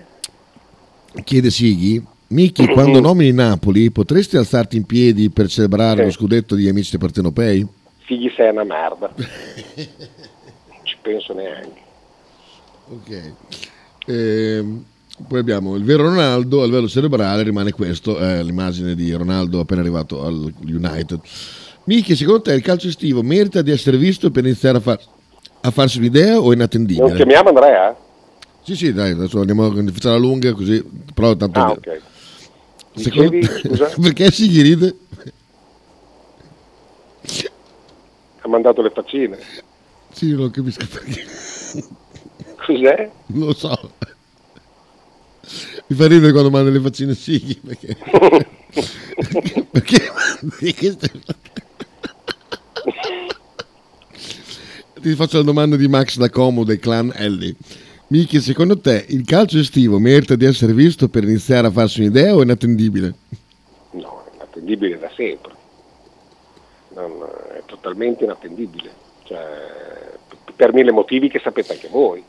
Chiede Sighi, Miki, quando nomini Napoli potresti alzarti in piedi per celebrare Sì. lo scudetto di amici partenopei? Figli sei una merda. non ci penso neanche. Ok. Ehm, poi abbiamo il vero Ronaldo, a livello cerebrale rimane questo, è l'immagine di Ronaldo appena arrivato al United. Miki, secondo te il calcio estivo merita di essere visto per iniziare a, far- a farsi un'idea o è inattendibile? Non chiamiamo Andrea? Sì, sì, dai, adesso andiamo a facciamo la lunga così, però tanto... Ah, ok. Secondo Dicevi, perché si ride? Ha mandato le faccine. Sì, non capisco perché. Cos'è? Non lo so. Mi fa ridere quando manda le faccine Sighi perché... perché mandi queste- Ti faccio la domanda di Max da Como del clan Ellie. Miki, secondo te il calcio estivo merita di essere visto per iniziare a farsi un'idea o è inattendibile? No, è inattendibile da sempre. Non- è totalmente inattendibile. Cioè, per mille motivi che sapete anche voi.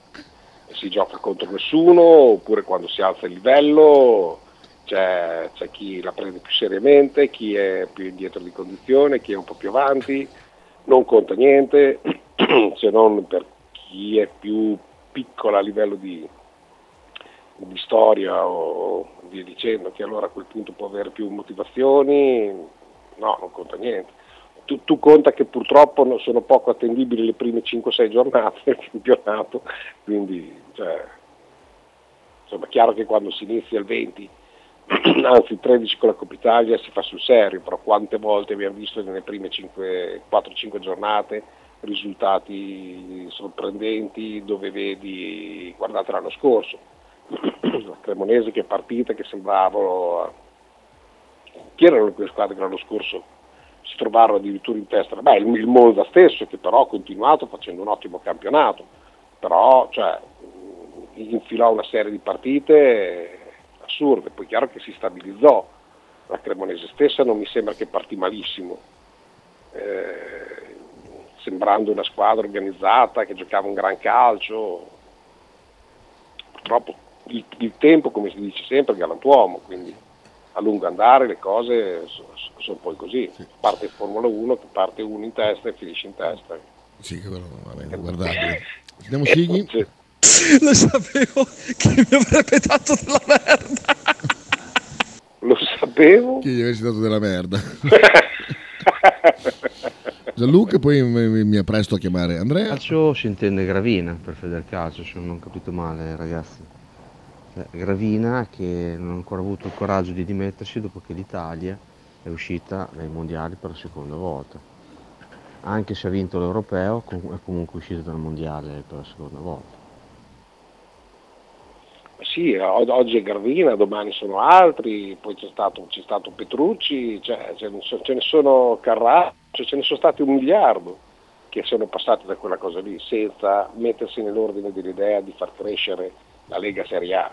Si gioca contro nessuno, oppure quando si alza il livello c'è, c'è chi la prende più seriamente, chi è più indietro di condizione, chi è un po' più avanti, non conta niente, se non per chi è più piccolo a livello di, di storia o via dicendo, che allora a quel punto può avere più motivazioni, no, non conta niente. Tu, tu conta che purtroppo sono poco attendibili le prime 5-6 giornate del campionato, quindi cioè, insomma è chiaro che quando si inizia il 20, anzi il 13 con la Coppa Italia si fa sul serio, però quante volte abbiamo visto nelle prime 5 4-5 giornate risultati sorprendenti dove vedi, guardate l'anno scorso, la Cremonese che è partita, che sembrava... Chi erano quelle squadre che l'anno scorso si trovarono addirittura in testa? Beh, il, il Monza stesso che però ha continuato facendo un ottimo campionato, però cioè, infilò una serie di partite assurde, poi chiaro che si stabilizzò, la Cremonese stessa non mi sembra che partì malissimo, eh, sembrando una squadra organizzata che giocava un gran calcio, purtroppo il, il tempo, come si dice sempre, è galantuomo, quindi a lungo andare le cose so- so- sono poi così, parte in Formula 1, che parte uno in testa e finisce in testa. Sì, che quello va bene, guardabile. Andiamo Sighi. Lo sapevo che mi avrebbe dato della merda. Lo sapevo. Che gli avessi dato della merda. Gianluca, poi mi, mi- appresto a chiamare Andrea. Calcio si intende Gravina per Federcalcio, se non ho capito male, ragazzi. eh, Gravina che non ha ancora avuto il coraggio di dimettersi dopo che l'Italia è uscita dai mondiali per la seconda volta. Anche se ha vinto l'europeo, è comunque uscita dal mondiale per la seconda volta. Sì, oggi è Gravina, domani sono altri, poi c'è stato, c'è stato Petrucci, cioè, ce, ne so- ce ne sono Carrà, cioè, ce ne sono stati un miliardo che sono passati da quella cosa lì senza mettersi nell'ordine dell'idea di far crescere la Lega Serie A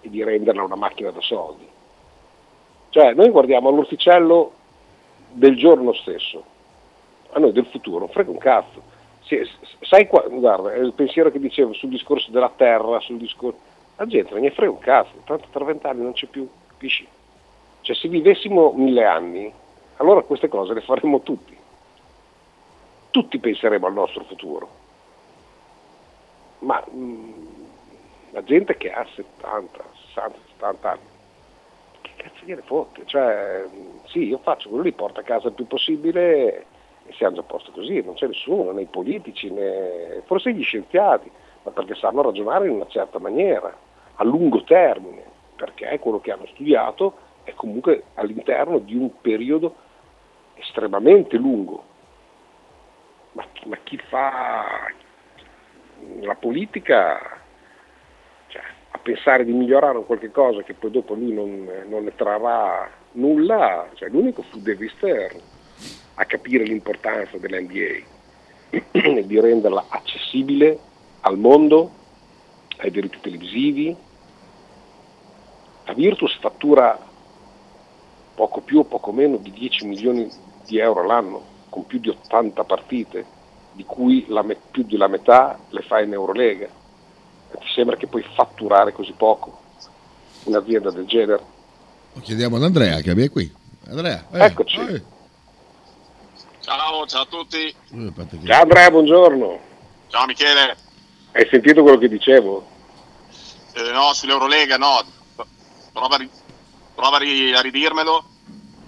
e di renderla una macchina da soldi. Cioè noi guardiamo all'orticello del giorno stesso, a noi del futuro, non frega un cazzo. Se- sai qua, guarda, è il pensiero che dicevo sul discorso della terra, sul discorso... La gente non ne frega un cazzo, tanto tra vent'anni non c'è più, capisci? Cioè se vivessimo mille anni, allora queste cose le faremmo tutti. Tutti penseremo al nostro futuro. Ma mm, la gente che ha 70, 60, 70 anni, che cazzo gliene fotte? Cioè, mm, sì, io faccio quello lì, porta a casa il più possibile e siamo già a posto così, non c'è nessuno, né i politici, né forse gli scienziati, ma perché sanno ragionare in una certa maniera, a lungo termine, perché quello che hanno studiato è comunque all'interno di un periodo estremamente lungo. Ma, ma chi fa la politica cioè, a pensare di migliorare un qualche cosa che poi dopo lui non, non ne trarrà nulla, cioè, l'unico fu David Stern a capire l'importanza dell'NBA e di renderla accessibile al mondo, ai diritti televisivi. La Virtus fattura poco più o poco meno di 10 milioni di euro all'anno, con più di 80 partite, di cui la me- più della metà le fa in Eurolega. E ti sembra che puoi fatturare così poco un'azienda del genere? Lo chiediamo ad Andrea che è qui. Andrea, eh, Eccoci. eh. Ciao, ciao a tutti. Ciao Andrea, buongiorno. Ciao Michele. Hai sentito quello che dicevo? Eh, no, sull'Eurolega no. Prova, a ri- prova a ri- a ridirmelo.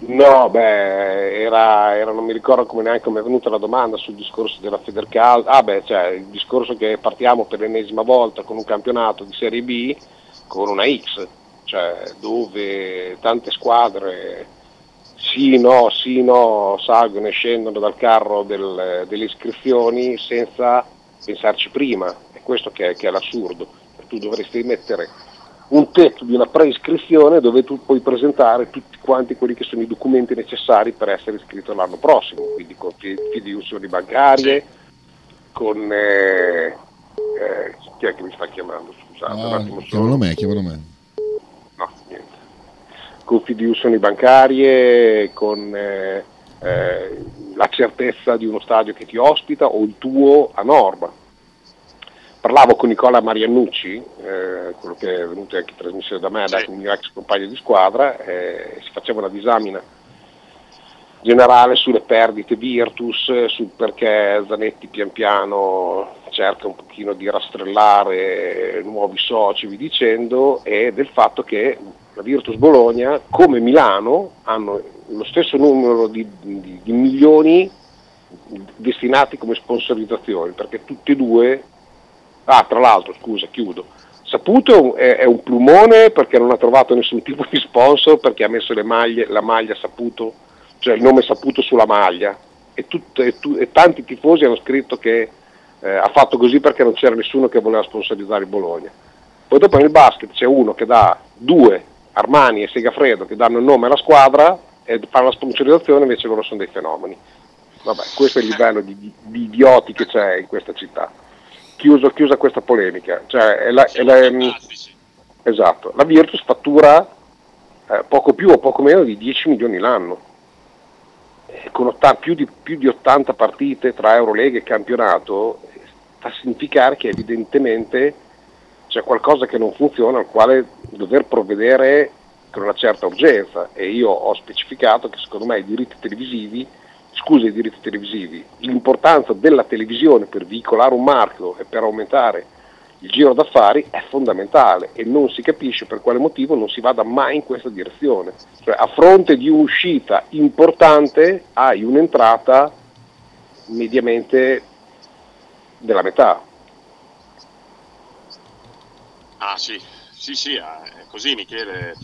No, beh, era, era- non mi ricordo come neanche come è venuta la domanda sul discorso della Federcal. Ah, beh, cioè il discorso che partiamo per l'ennesima volta con un campionato di Serie B con una X, cioè dove tante squadre sì, no, sì, no, salgono e scendono dal carro del- delle iscrizioni senza pensarci prima. È questo che è, che è l'assurdo. Tu dovresti mettere un tetto di una preiscrizione dove tu puoi presentare tutti quanti quelli che sono i documenti necessari per essere iscritto l'anno prossimo, quindi con fi- fiduzioni bancarie, con... eh, eh, chi è che mi sta chiamando? Scusate, un attimo solo. chiamalo me, chiamalo me. No, niente. Con fiduzioni bancarie, con eh, eh, la certezza di uno stadio che ti ospita o il tuo a norma. Parlavo con Nicola Mariannucci, eh, quello che è venuto anche in trasmissione da me, da un mio ex compagno di squadra, eh, si faceva una disamina generale sulle perdite Virtus, sul perché Zanetti pian piano cerca un pochino di rastrellare nuovi soci, vi dicendo, e del fatto che la Virtus Bologna, come Milano, hanno lo stesso numero di, di- di milioni destinati come sponsorizzazioni, perché tutti e due, ah tra l'altro scusa, chiudo, Saputo è è, un plumone perché non ha trovato nessun tipo di sponsor, perché ha messo maglie, la maglia Saputo, cioè il nome Saputo sulla maglia, e, tutte- e tu- e tanti tifosi hanno scritto che eh, ha fatto così perché non c'era nessuno che voleva sponsorizzare il Bologna. Poi dopo nel basket c'è uno che dà due, Armani e Segafredo, che danno il nome alla squadra e fa la sponsorizzazione, invece loro sono dei fenomeni. Vabbè, questo è il livello di, di idioti che c'è in questa città. Chiuso- chiusa questa polemica. Cioè, è la- è la- ehm, esatto, la Virtus fattura eh, poco più o poco meno di 10 milioni l'anno. Eh, Con otta- più, di, più di 80 partite tra Eurolega e campionato, eh, sta a significare che evidentemente c'è qualcosa che non funziona al quale dover provvedere con una certa urgenza e io ho specificato che secondo me i diritti televisivi, scusa i diritti televisivi, l'importanza della televisione per veicolare un marchio e per aumentare il giro d'affari è fondamentale e non si capisce per quale motivo non si vada mai in questa direzione. Cioè a fronte di un'uscita importante hai un'entrata mediamente della metà. Ah sì, sì, sì, è così Michele.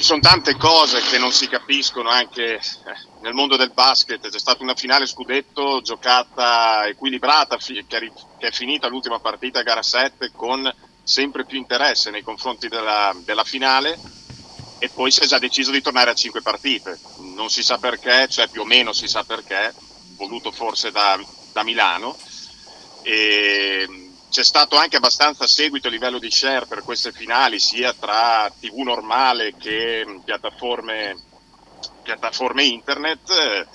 Ci sono tante cose che non si capiscono anche eh, nel mondo del basket. C'è stata una finale scudetto giocata equilibrata che è finita l'ultima partita gara 7 con sempre più interesse nei confronti della, della finale e poi si è già deciso di tornare a 5 partite. Non si sa perché, cioè più o meno si sa perché, voluto forse da, da Milano. E c'è stato anche abbastanza seguito a livello di share per queste finali, sia tra TV normale che piattaforme, piattaforme internet, eh,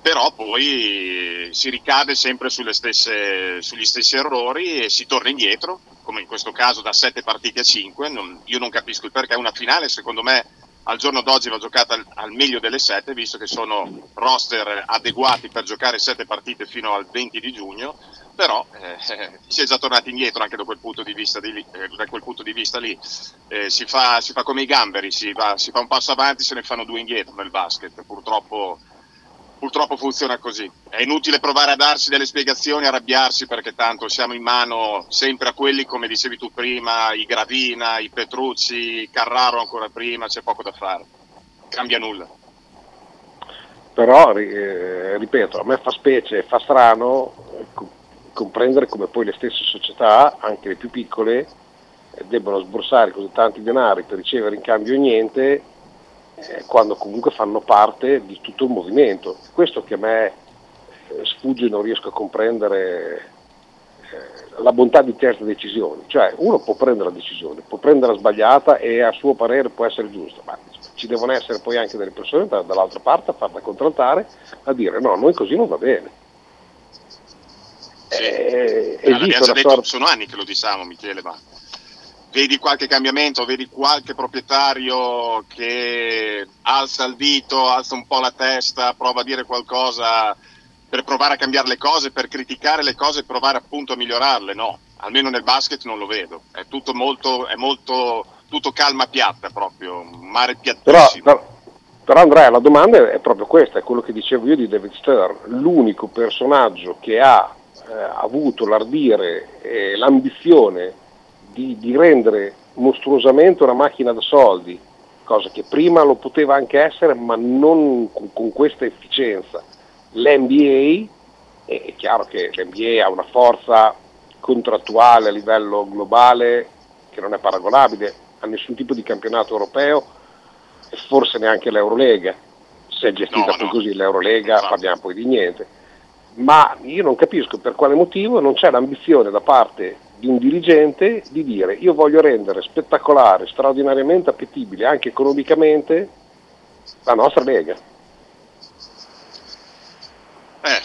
però poi si ricade sempre stesse, sugli stessi errori e si torna indietro, come in questo caso da 7 partite a 5. Non, io non capisco il perché. Una finale, secondo me, al giorno d'oggi va giocata al, al meglio delle 7, visto che sono roster adeguati per giocare 7 partite fino al 20 di giugno però eh, si è già tornati indietro anche da quel punto di vista, di eh, punto di vista lì. Eh, si, fa, si, fa, come i gamberi, si, va, si, fa un passo avanti, se ne fanno due indietro nel basket, purtroppo, purtroppo, funziona così. È inutile provare a darsi delle spiegazioni, arrabbiarsi perché tanto siamo in mano sempre a quelli, come dicevi tu prima, i Gravina, i Petrucci, Carraro ancora prima, c'è poco da fare, cambia nulla però eh, ripeto a me fa specie, fa strano comprendere come poi le stesse società, anche le più piccole, eh, debbano sborsare così tanti denari per ricevere in cambio niente eh, quando comunque fanno parte di tutto il movimento. Questo che a me eh, sfugge e non riesco a comprendere eh, la bontà di certe decisioni. Cioè uno può prendere la decisione, può prenderla sbagliata e a suo parere può essere giusta, ma ci devono essere poi anche delle persone dall'altra parte a farla contrattare a dire no, noi così non va bene eh, l'abbiamo già detto, sorta... sono anni che lo diciamo Michele, ma vedi qualche cambiamento, vedi qualche proprietario che alza il dito, alza un po' la testa, prova a dire qualcosa per provare a cambiare le cose, per criticare le cose e provare appunto a migliorarle, no, almeno nel basket non lo vedo, è tutto molto, è molto tutto calma piatta proprio, mare piattissimo. Però, però, però Andrea la domanda è proprio questa, è quello che dicevo io di David Stern, l'unico personaggio che ha eh, avuto l'ardire e l'ambizione di, di rendere mostruosamente una macchina da soldi, cosa che prima lo poteva anche essere, ma non con, con questa efficienza. L'NBA, è chiaro che l'NBA ha una forza contrattuale a livello globale che non è paragonabile a nessun tipo di campionato europeo e forse neanche l'Eurolega. Se è gestita no, poi no. così l'Eurolega esatto. parliamo poi di niente ma io non capisco per quale motivo non c'è l'ambizione da parte di un dirigente di dire io voglio rendere spettacolare, straordinariamente appetibile anche economicamente la nostra Lega. Eh,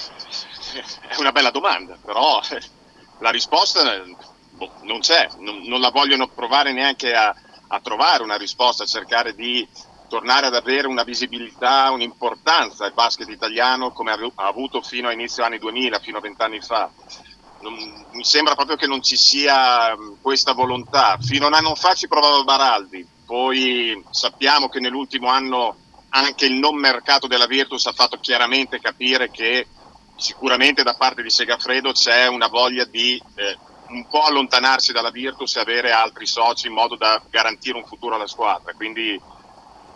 è una bella domanda, però la risposta boh, non c'è, non, non, la vogliono provare neanche a, a trovare una risposta, a cercare di tornare ad avere una visibilità, un'importanza il basket italiano come ha avuto fino a inizio anni 2000, fino a vent'anni fa. Non, mi sembra proprio che non ci sia questa volontà. Fino a un anno fa ci provava Baraldi, poi sappiamo che nell'ultimo anno anche il non mercato della Virtus ha fatto chiaramente capire che sicuramente da parte di Segafredo c'è una voglia di eh, un po' allontanarsi dalla Virtus e avere altri soci in modo da garantire un futuro alla squadra. Quindi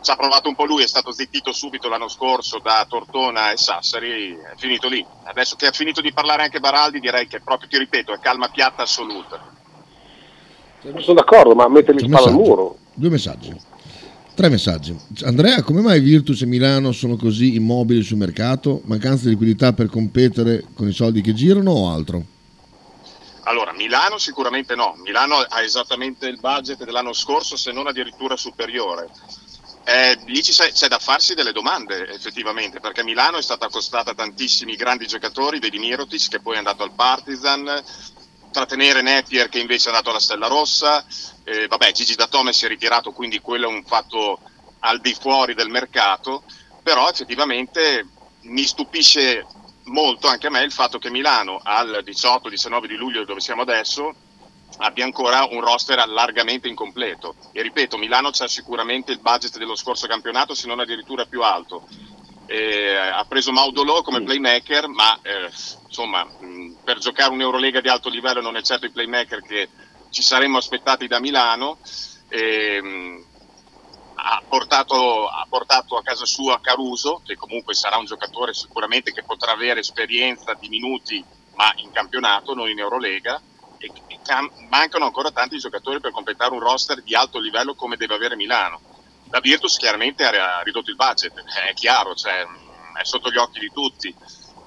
ci ha provato un po' lui, è stato zittito subito l'anno scorso da Tortona e Sassari, è finito lì. Adesso che ha finito di parlare anche Baraldi direi che proprio, ti ripeto, è calma piatta assoluta. Sono d'accordo, ma metterli spalla al muro. Due messaggi. Tre messaggi. Andrea, come mai Virtus e Milano sono così immobili sul mercato? Mancanza di liquidità per competere con i soldi che girano o altro? Allora, Milano sicuramente no. Milano ha esattamente il budget dell'anno scorso, se non addirittura superiore. Eh, lì c'è, da farsi delle domande effettivamente, perché Milano è stata accostata a tantissimi grandi giocatori, vedi Mirotic che poi è andato al Partizan, trattenere Napier che invece è andato alla Stella Rossa, eh, vabbè Gigi Datome si è ritirato, quindi quello è un fatto al di fuori del mercato, però effettivamente mi stupisce molto anche a me il fatto che Milano al 18-19 di luglio dove siamo adesso abbia ancora un roster largamente incompleto. E ripeto, Milano c'ha sicuramente il budget dello scorso campionato, se non addirittura più alto. Eh, ha preso Maudolò come playmaker, ma eh, insomma, mh, per giocare un'Eurolega di alto livello non è certo il playmaker che ci saremmo aspettati da Milano. ehm, ha portato, ha portato a casa sua Caruso, che comunque sarà un giocatore sicuramente che potrà avere esperienza di minuti, ma in campionato, non in Eurolega. E, e cam- mancano ancora tanti giocatori per completare un roster di alto livello come deve avere Milano. La Virtus chiaramente ha ridotto il budget, è chiaro, cioè, mh, è sotto gli occhi di tutti.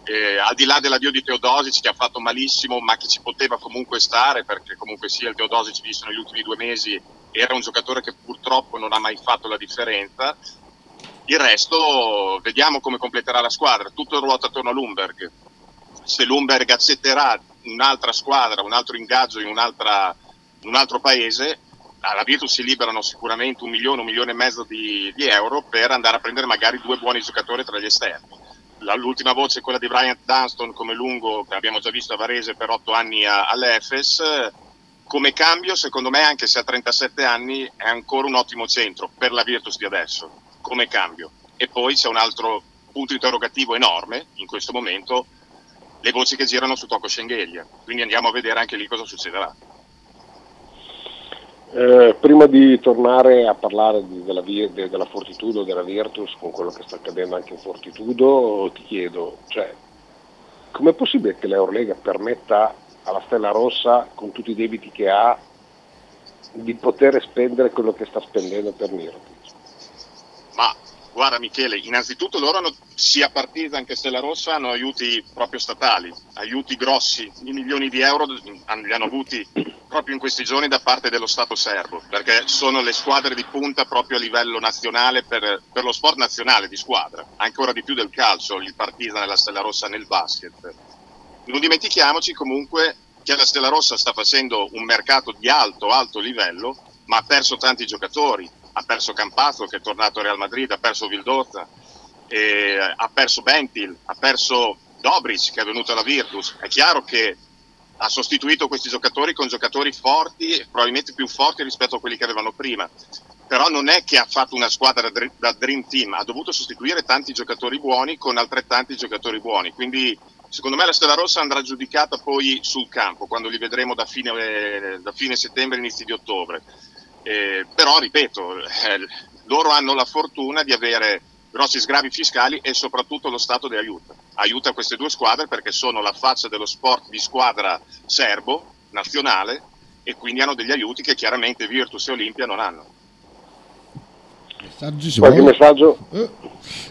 Eh, al di là dell'addio di Teodosic che ha fatto malissimo ma che ci poteva comunque stare perché comunque sia il Teodosic visto negli ultimi due mesi era un giocatore che purtroppo non ha mai fatto la differenza il resto vediamo come completerà la squadra tutto ruota attorno a Lumberg se Lumberg accetterà un'altra squadra un altro ingaggio in, in un altro paese alla Virtus si liberano sicuramente un milione, un milione e mezzo di, di euro per andare a prendere magari due buoni giocatori tra gli esterni la- l'ultima voce è quella di Bryant Dunston come lungo che abbiamo già visto a Varese per otto anni a- all'Efes. Come cambio, secondo me, anche se ha 37 anni, è ancora un ottimo centro per la Virtus di adesso, come cambio. E poi c'è un altro punto interrogativo enorme in questo momento, le voci che girano su Tocco Schengelia. Quindi andiamo a vedere anche lì cosa succederà. Eh, prima di tornare a parlare di- della, de- della Fortitudo, della Virtus, con quello che sta accadendo anche in Fortitudo, ti chiedo, cioè, com'è possibile che l'Eurolega permetta alla Stella Rossa, con tutti i debiti che ha, di poter spendere quello che sta spendendo per Mirotic? Ma guarda Michele, innanzitutto loro hanno, sia Partizan che Stella Rossa hanno aiuti proprio statali, aiuti grossi, di milioni di euro li hanno avuti proprio in questi giorni da parte dello Stato serbo, perché sono le squadre di punta proprio a livello nazionale per, per lo sport nazionale di squadra, ancora di più del calcio, il Partizan e la Stella Rossa nel basket. Non dimentichiamoci comunque che la Stella Rossa sta facendo un mercato di alto, alto livello, ma ha perso tanti giocatori, ha perso Campazzo che è tornato al Real Madrid, ha perso Vildozza, eh, ha perso Bentil, ha perso Dobric che è venuto alla Virtus. È chiaro che ha sostituito questi giocatori con giocatori forti, probabilmente più forti rispetto a quelli che avevano prima. Però non è che ha fatto una squadra da Dream Team, ha dovuto sostituire tanti giocatori buoni con altrettanti giocatori buoni. Quindi secondo me la Stella Rossa andrà giudicata poi sul campo, quando li vedremo da fine, da fine settembre, inizi di ottobre. Eh, però ripeto, eh, loro hanno la fortuna di avere grossi sgravi fiscali e soprattutto lo Stato li aiuta. Aiuta queste due squadre perché sono la faccia dello sport di squadra serbo, nazionale, e quindi hanno degli aiuti che chiaramente Virtus e Olimpia non hanno. Qualche messaggio?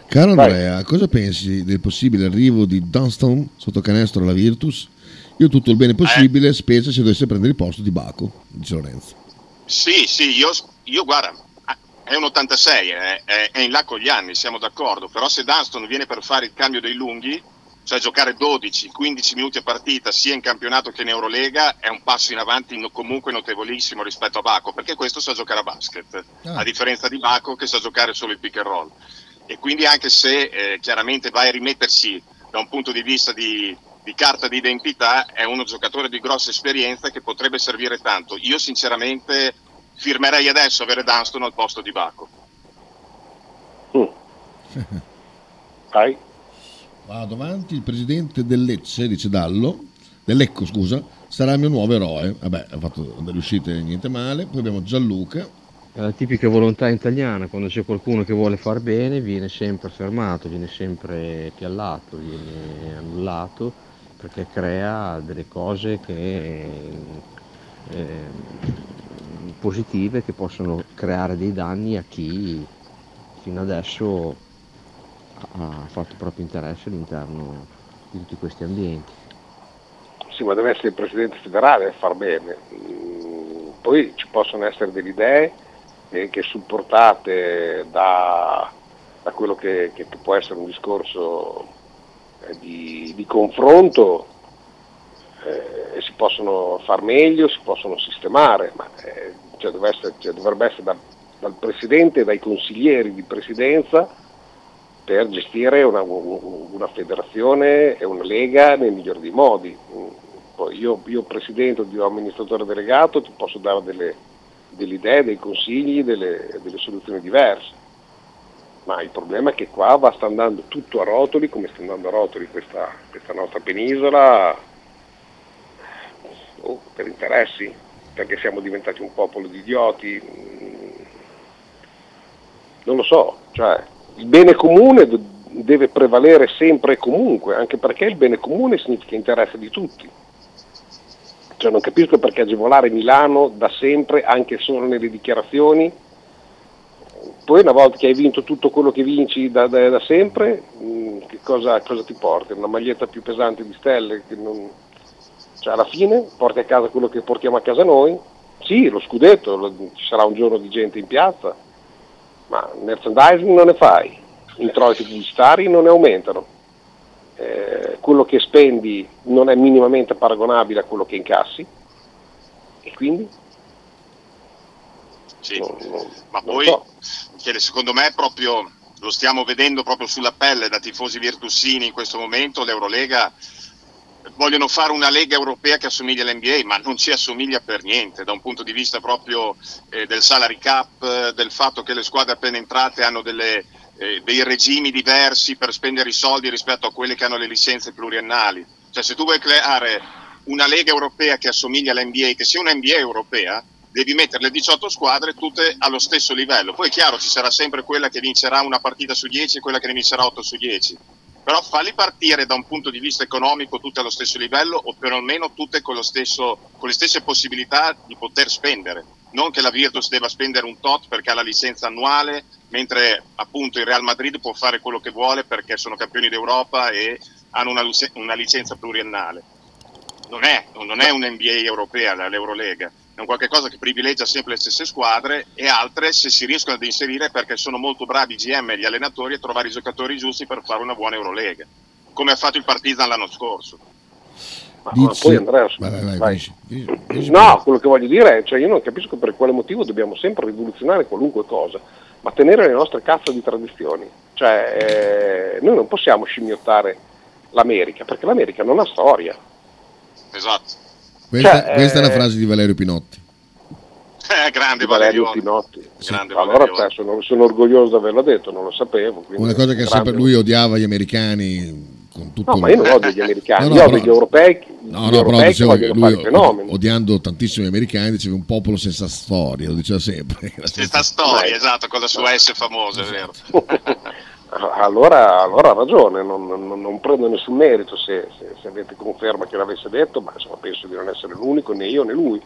Caro Andrea, cosa pensi del possibile arrivo di Dunston sotto canestro alla Virtus? Io tutto il bene possibile, specie se dovesse prendere il posto di Baco, dice Lorenzo. Sì, sì, io, io guarda, è un 86, è, è- è in là con gli anni, siamo d'accordo, però se Dunston viene per fare il cambio dei lunghi, cioè giocare 12-15 minuti a partita sia in campionato che in Eurolega, è un passo in avanti comunque notevolissimo rispetto a Baco, perché questo sa giocare a basket, Ah. a differenza di Baco che sa giocare solo il pick and roll. E quindi anche se eh, chiaramente vai a rimettersi da un punto di vista di, di carta di identità, è uno giocatore di grossa esperienza che potrebbe servire tanto. Io sinceramente firmerei adesso avere Dunston al posto di Baco. Vai. Vado avanti, il presidente del Lecce, dice Dallo, dell'Ecco scusa, sarà il mio nuovo eroe. Vabbè, ha fatto delle uscite niente male. Poi abbiamo Gianluca. È la tipica volontà italiana, quando c'è qualcuno che vuole far bene viene sempre fermato, viene sempre piallato, viene annullato perché crea delle cose che, eh, positive che possono creare dei danni a chi fino adesso ha fatto proprio interesse all'interno di tutti questi ambienti. Sì, ma deve essere il presidente federale a far bene. Mm, Poi ci possono essere delle idee eh, che supportate da, da quello che, che- può essere un discorso di, di confronto eh, si possono far meglio, si possono sistemare, ma eh, cioè, essere- cioè, dovrebbe essere da- dal presidente e dai consiglieri di presidenza per gestire una, una federazione e una lega nel miglior dei modi. Poi io, io presidente o amministratore delegato ti posso dare delle, delle idee, dei consigli, delle, delle soluzioni diverse. Ma il problema è che qua va, sta andando tutto a rotoli, come sta andando a rotoli questa, questa nostra penisola, oh, per interessi. perché siamo diventati un popolo di idioti, mm, non lo so, cioè il bene comune deve prevalere sempre e comunque, anche perché il bene comune significa interesse di tutti. Cioè non capisco perché agevolare Milano da sempre, anche solo nelle dichiarazioni, poi una volta che hai vinto tutto quello che vinci da, da- da sempre, mh, che cosa, cosa ti porti? Una maglietta più pesante di stelle? Non... Cioè alla fine porti a casa quello che portiamo a casa noi? Sì, lo scudetto, lo- ci sarà un giorno di gente in piazza, ma merchandising non ne fai, introiti pubblicitari non ne aumentano, Eh, quello che spendi non è minimamente paragonabile a quello che incassi e quindi Sì. non- non- Ma poi, so. Michele, secondo me proprio lo stiamo vedendo proprio sulla pelle da tifosi virtussini in questo momento, l'Eurolega vogliono fare una lega europea che assomiglia all'NBA, ma non ci assomiglia per niente, da un punto di vista proprio eh, del salary cap, eh, del fatto che le squadre appena entrate hanno delle, eh, dei regimi diversi per spendere i soldi rispetto a quelle che hanno le licenze pluriennali. Cioè se tu vuoi creare una lega europea che assomiglia all'NBA, che sia una NBA europea, devi mettere le 18 squadre tutte allo stesso livello. Poi è chiaro, ci sarà sempre quella che vincerà una partita su 10 e quella che ne vincerà 8 su 10. Però falli partire da un punto di vista economico tutte allo stesso livello o perlomeno tutte con, stesso, con le stesse possibilità di poter spendere. Non che la Virtus debba spendere un tot perché ha la licenza annuale, mentre appunto il Real Madrid può fare quello che vuole perché sono campioni d'Europa e hanno una, una licenza pluriennale. Non è, non è un'NBA europea l'Eurolega, un qualche cosa che privilegia sempre le stesse squadre e altre se si riescono ad inserire perché sono molto bravi i GM e gli allenatori a trovare i giocatori giusti per fare una buona Eurolega, come ha fatto il Partizan l'anno scorso. Ma, ma poi Andrea, Vai, vai, vai, No, quello che voglio dire è, cioè io non capisco per quale motivo dobbiamo sempre rivoluzionare qualunque cosa, ma tenere le nostre cazzo di tradizioni. Cioè, eh, noi non possiamo scimmiottare l'America, perché l'America non ha storia. Esatto. Questa, Cioè, questa è la eh, frase di Valerio Pinotti. Eh, grande Valerio. Pinotti. Grande Allora Valerione. cioè, sono, sono orgoglioso di averlo detto, non lo sapevo. Una cosa che sempre lui odiava gli americani con tutto No, ma io non odio gli americani, No, no, io odio però- gli europei, No, gli no, però europei dicevo che lui, fenomeni. odiando tantissimo gli americani, diceva un popolo senza storia, lo diceva sempre. Questa storia, esatto, con la sua S famosa, è vero. Allora, allora ha ragione, non, non- non prendo nessun merito se, se- se avete conferma che l'avesse detto, ma insomma, penso di non essere l'unico, né io né lui.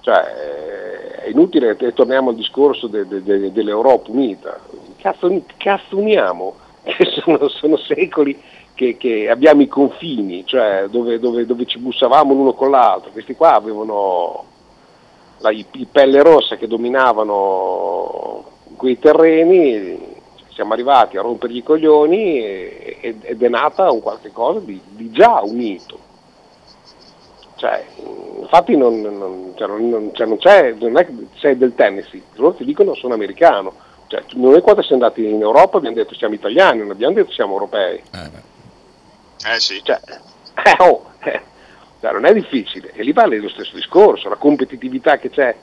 Cioè, eh, è inutile, e torniamo al discorso de- de- de- dell'Europa unita. Cazzo, cazzo uniamo? Sono, sono secoli che, che abbiamo i confini, cioè dove, dove- dove ci bussavamo l'uno con l'altro. Questi qua avevano la, i, i pelle rossa che dominavano quei terreni, siamo arrivati a rompergli i coglioni e- ed è nata un qualche cosa di, di già unito. Cioè, infatti non, non- cioè, non- non- cioè, non c'è, non è che sei del Tennessee, loro ti dicono sono americano. Cioè, noi quando siamo andati in Europa abbiamo detto siamo italiani, non abbiamo detto siamo europei. Eh sì. Cioè, eh, oh, eh, cioè, non è difficile. E lì vale lo stesso discorso, la competitività che c'è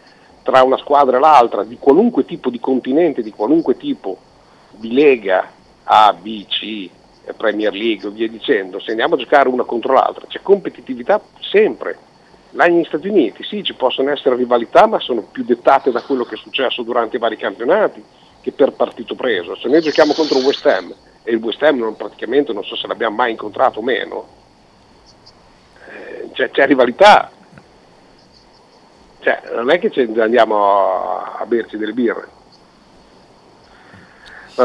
tra una squadra e l'altra, di qualunque tipo di continente, di qualunque tipo di lega, A, B, C, Premier League o via dicendo, se andiamo a giocare una contro l'altra, c'è competitività sempre. Là negli Stati Uniti sì, ci possono essere rivalità, ma sono più dettate da quello che è successo durante i vari campionati che per partito preso. Se noi giochiamo contro il West Ham e il West Ham non, praticamente non so se l'abbiamo mai incontrato o meno, eh, c'è, c'è rivalità. Cioè, non è che andiamo a, a berci delle birre.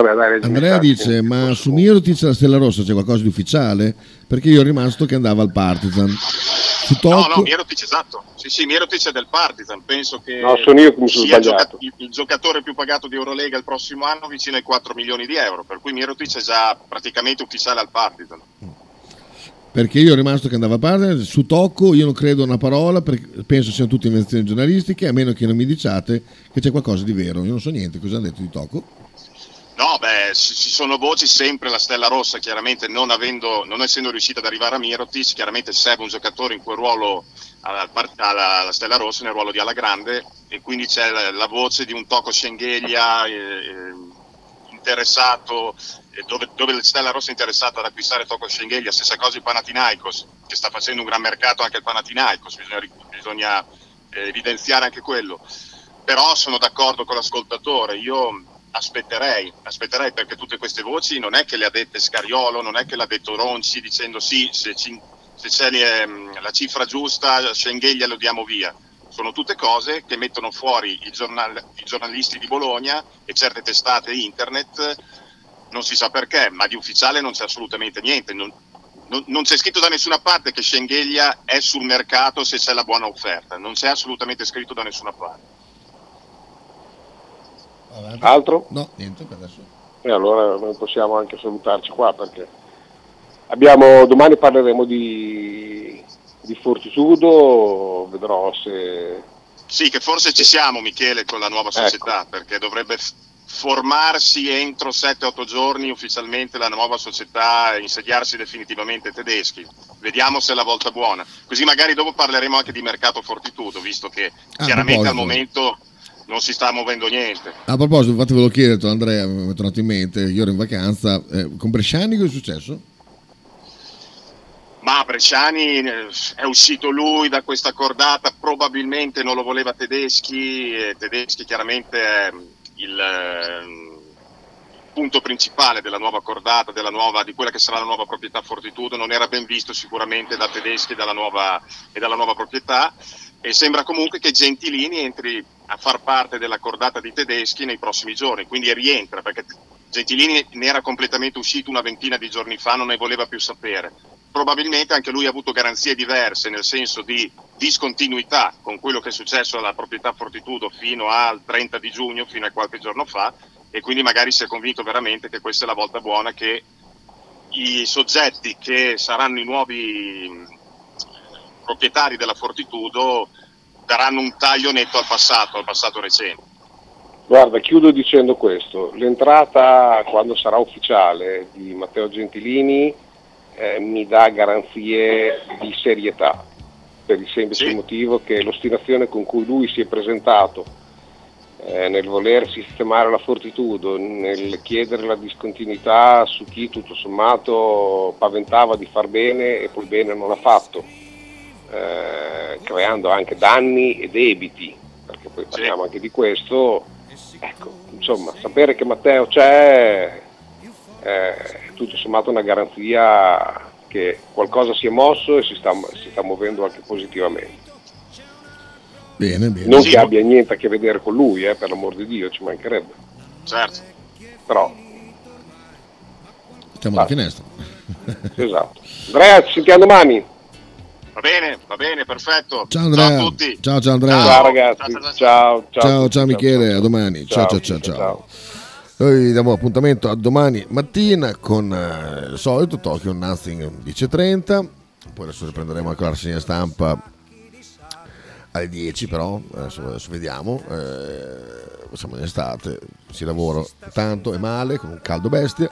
Vabbè, dai, Andrea dice: Ma su Mirotic e la Stella Rossa c'è qualcosa di ufficiale? Perché io ero rimasto che andava al Partizan. Su No, Tocco, no, Mirotic esatto. Sì, sì, Mirotic è del Partizan. Penso che No, sono io che mi sono sia il, sbagliato. il- il giocatore più pagato di Eurolega il prossimo anno vicino ai 4 milioni di euro. Per cui Mirotic è già praticamente ufficiale al Partizan. perché io ero rimasto che andava al Partizan. Su Tocco io non credo a una parola, penso siano tutte invenzioni giornalistiche, a meno che non mi diciate che c'è qualcosa di vero. Io non so niente, cosa hanno detto di Tocco? No, beh, ci sono voci sempre la Stella Rossa, chiaramente non, avendo, non essendo riuscita ad arrivare a Mirotic, chiaramente serve un giocatore in quel ruolo alla, alla- alla Stella Rossa, nel ruolo di Alla Grande, e quindi c'è la, la voce di un Tocco Schengelia eh, eh, interessato, eh, dove, dove la Stella Rossa è interessata ad acquistare Tocco Schengelia, stessa cosa il Panathinaikos, che sta facendo un gran mercato anche il Panathinaikos, bisogna, bisogna eh, evidenziare anche quello. Però sono d'accordo con l'ascoltatore, io aspetterei, aspetterei perché tutte queste voci non è che le ha dette Scariolo, non è che l'ha detto Ronci dicendo sì, se, ci, se c'è ehm, la cifra giusta, Schengelia lo diamo via. Sono tutte cose che mettono fuori i, giornal, i giornalisti di Bologna e certe testate internet, non si sa perché, ma di ufficiale non c'è assolutamente niente. Non, non, non c'è scritto da nessuna parte che Schengelia è sul mercato se c'è la buona offerta, non c'è assolutamente scritto da nessuna parte. Altro? No, niente per adesso. E allora possiamo anche salutarci qua perché abbiamo, domani parleremo di, di Fortitudo, vedrò se... Sì, che forse ci siamo Michele con la nuova società perché dovrebbe formarsi entro 7-8 giorni ufficialmente la nuova società e insediarsi definitivamente ai tedeschi. Vediamo se è la volta buona. Così magari dopo parleremo anche di mercato Fortitudo, visto che Ah, chiaramente al momento non si sta muovendo niente. A proposito, infatti ve lo chiedo, Andrea, mi è tornato in mente, io ero in vacanza, eh, con Bresciani cosa è successo? Ma Bresciani eh, è uscito lui da questa cordata, probabilmente non lo voleva Tedeschi, e Tedeschi chiaramente è il eh, punto principale della nuova cordata, della nuova, di quella che sarà la nuova proprietà Fortitudo, non era ben visto sicuramente da Tedeschi e dalla nuova, e dalla nuova proprietà e sembra comunque che Gentilini entri a far parte della cordata di Tedeschi nei prossimi giorni, quindi rientra perché Gentilini ne era completamente uscito una ventina di giorni fa, non ne voleva più sapere. Probabilmente anche lui ha avuto garanzie diverse, nel senso di discontinuità con quello che è successo alla proprietà Fortitudo fino al 30 di giugno, fino a qualche giorno fa, e quindi magari si è convinto veramente che questa è la volta buona che i soggetti che saranno i nuovi proprietari della Fortitudo daranno un taglio netto al passato, al passato recente. Guarda, chiudo dicendo questo, l'entrata quando sarà ufficiale di Matteo Gentilini eh, mi dà garanzie di serietà, per il semplice motivo che l'ostinazione con cui lui si è presentato eh, nel voler sistemare la Fortitudo, nel chiedere la discontinuità su chi tutto sommato paventava di far bene e poi bene non ha fatto, eh, creando anche danni e debiti, perché poi parliamo anche di questo, ecco, insomma, sapere che Matteo c'è è tutto sommato una garanzia che qualcosa si è mosso e si sta, si sta muovendo anche positivamente. Bene, bene. Non che abbia niente a che vedere con lui, eh, per l'amor di Dio, ci mancherebbe. Certo. Però, Stiamo alla finestra. esatto. Andrea, ci sentiamo domani. Va bene, va bene, perfetto. Ciao Andrea. a tutti. Ciao, ciao Andrea. Ciao ragazzi, ciao, ciao. Ciao, ciao Michele, a domani. Ciao, ciao, ciao, ciao. Noi diamo appuntamento a domani mattina con eh, il solito Tokyo Nothing 10.30. Poi adesso riprenderemo anche la rassegna stampa alle 10 però, adesso, adesso vediamo. Eh, siamo in estate, si lavora tanto e male, con un caldo bestia.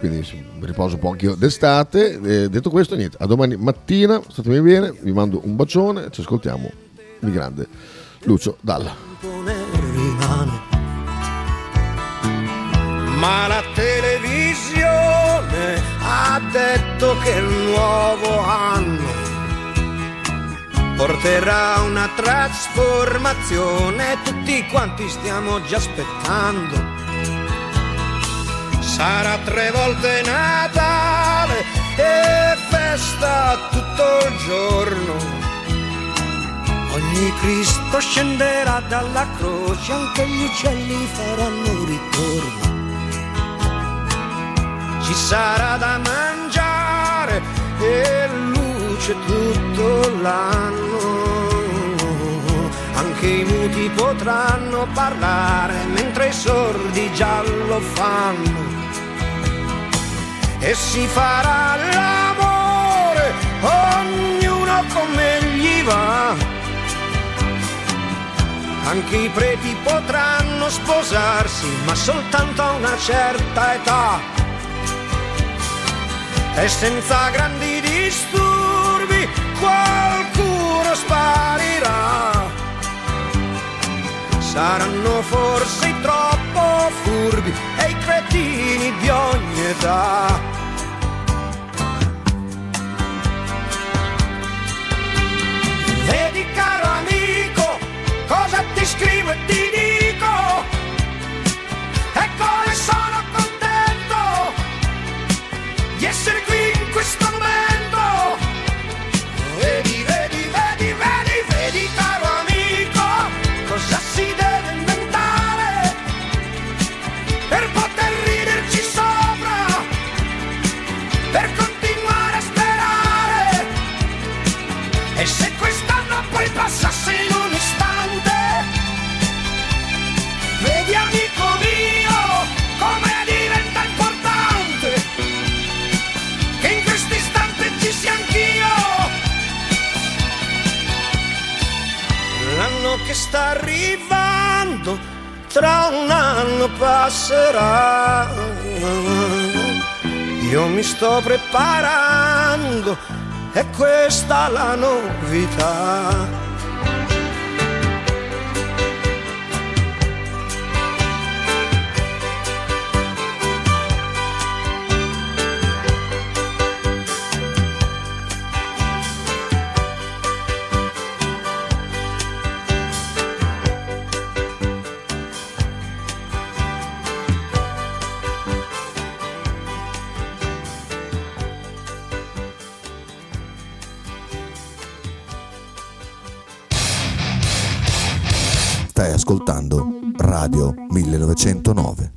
Quindi riposo un po' anch'io d'estate. Eh, detto questo, niente, a domani mattina, statemi bene, vi mando un bacione, ci ascoltiamo il grande Lucio Dalla. Ma la televisione ha detto che il nuovo anno porterà una trasformazione, tutti quanti stiamo già aspettando. Sarà tre volte Natale e festa tutto il giorno. Ogni Cristo scenderà dalla croce, anche gli uccelli faranno ritorno. Ci sarà da mangiare e luce tutto l'anno. Anche i muti potranno parlare mentre i sordi già lo fanno. E si farà l'amore, ognuno come gli va. Anche i preti potranno sposarsi, ma soltanto a una certa età. E senza grandi disturbi qualcuno sparirà. Saranno forse troppo furbi e i cretini di ogni età. Tra un anno passerà. Io mi sto preparando, è questa la novità. Ascoltando Radio 1909.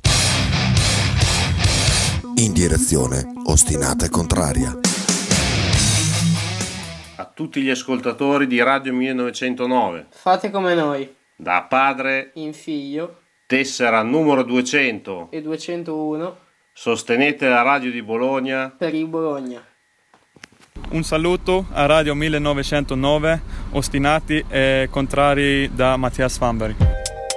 In direzione ostinata e contraria. A tutti gli ascoltatori di Radio 1909, Fate come noi, da padre, in figlio tessera numero 200, e 201 sostenete la radio di Bologna, per il Bologna. Un saluto a Radio 1909, ostinati e contrari da Mattias Fanberg.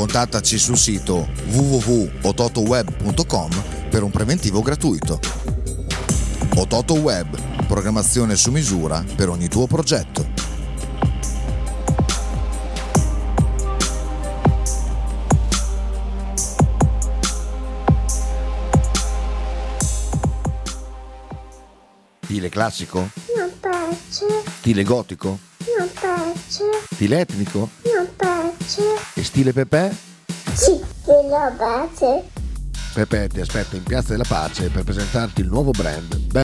Contattaci sul sito www.ototoweb.com per un preventivo gratuito. Ototo Web, programmazione su misura per ogni tuo progetto. Stile classico? Non piace, Stile gotico? non piace, Stile etnico? non piace. E stile Pepe? Sì, lo piace. Pepe ti aspetta in Piazza della Pace per presentarti il nuovo brand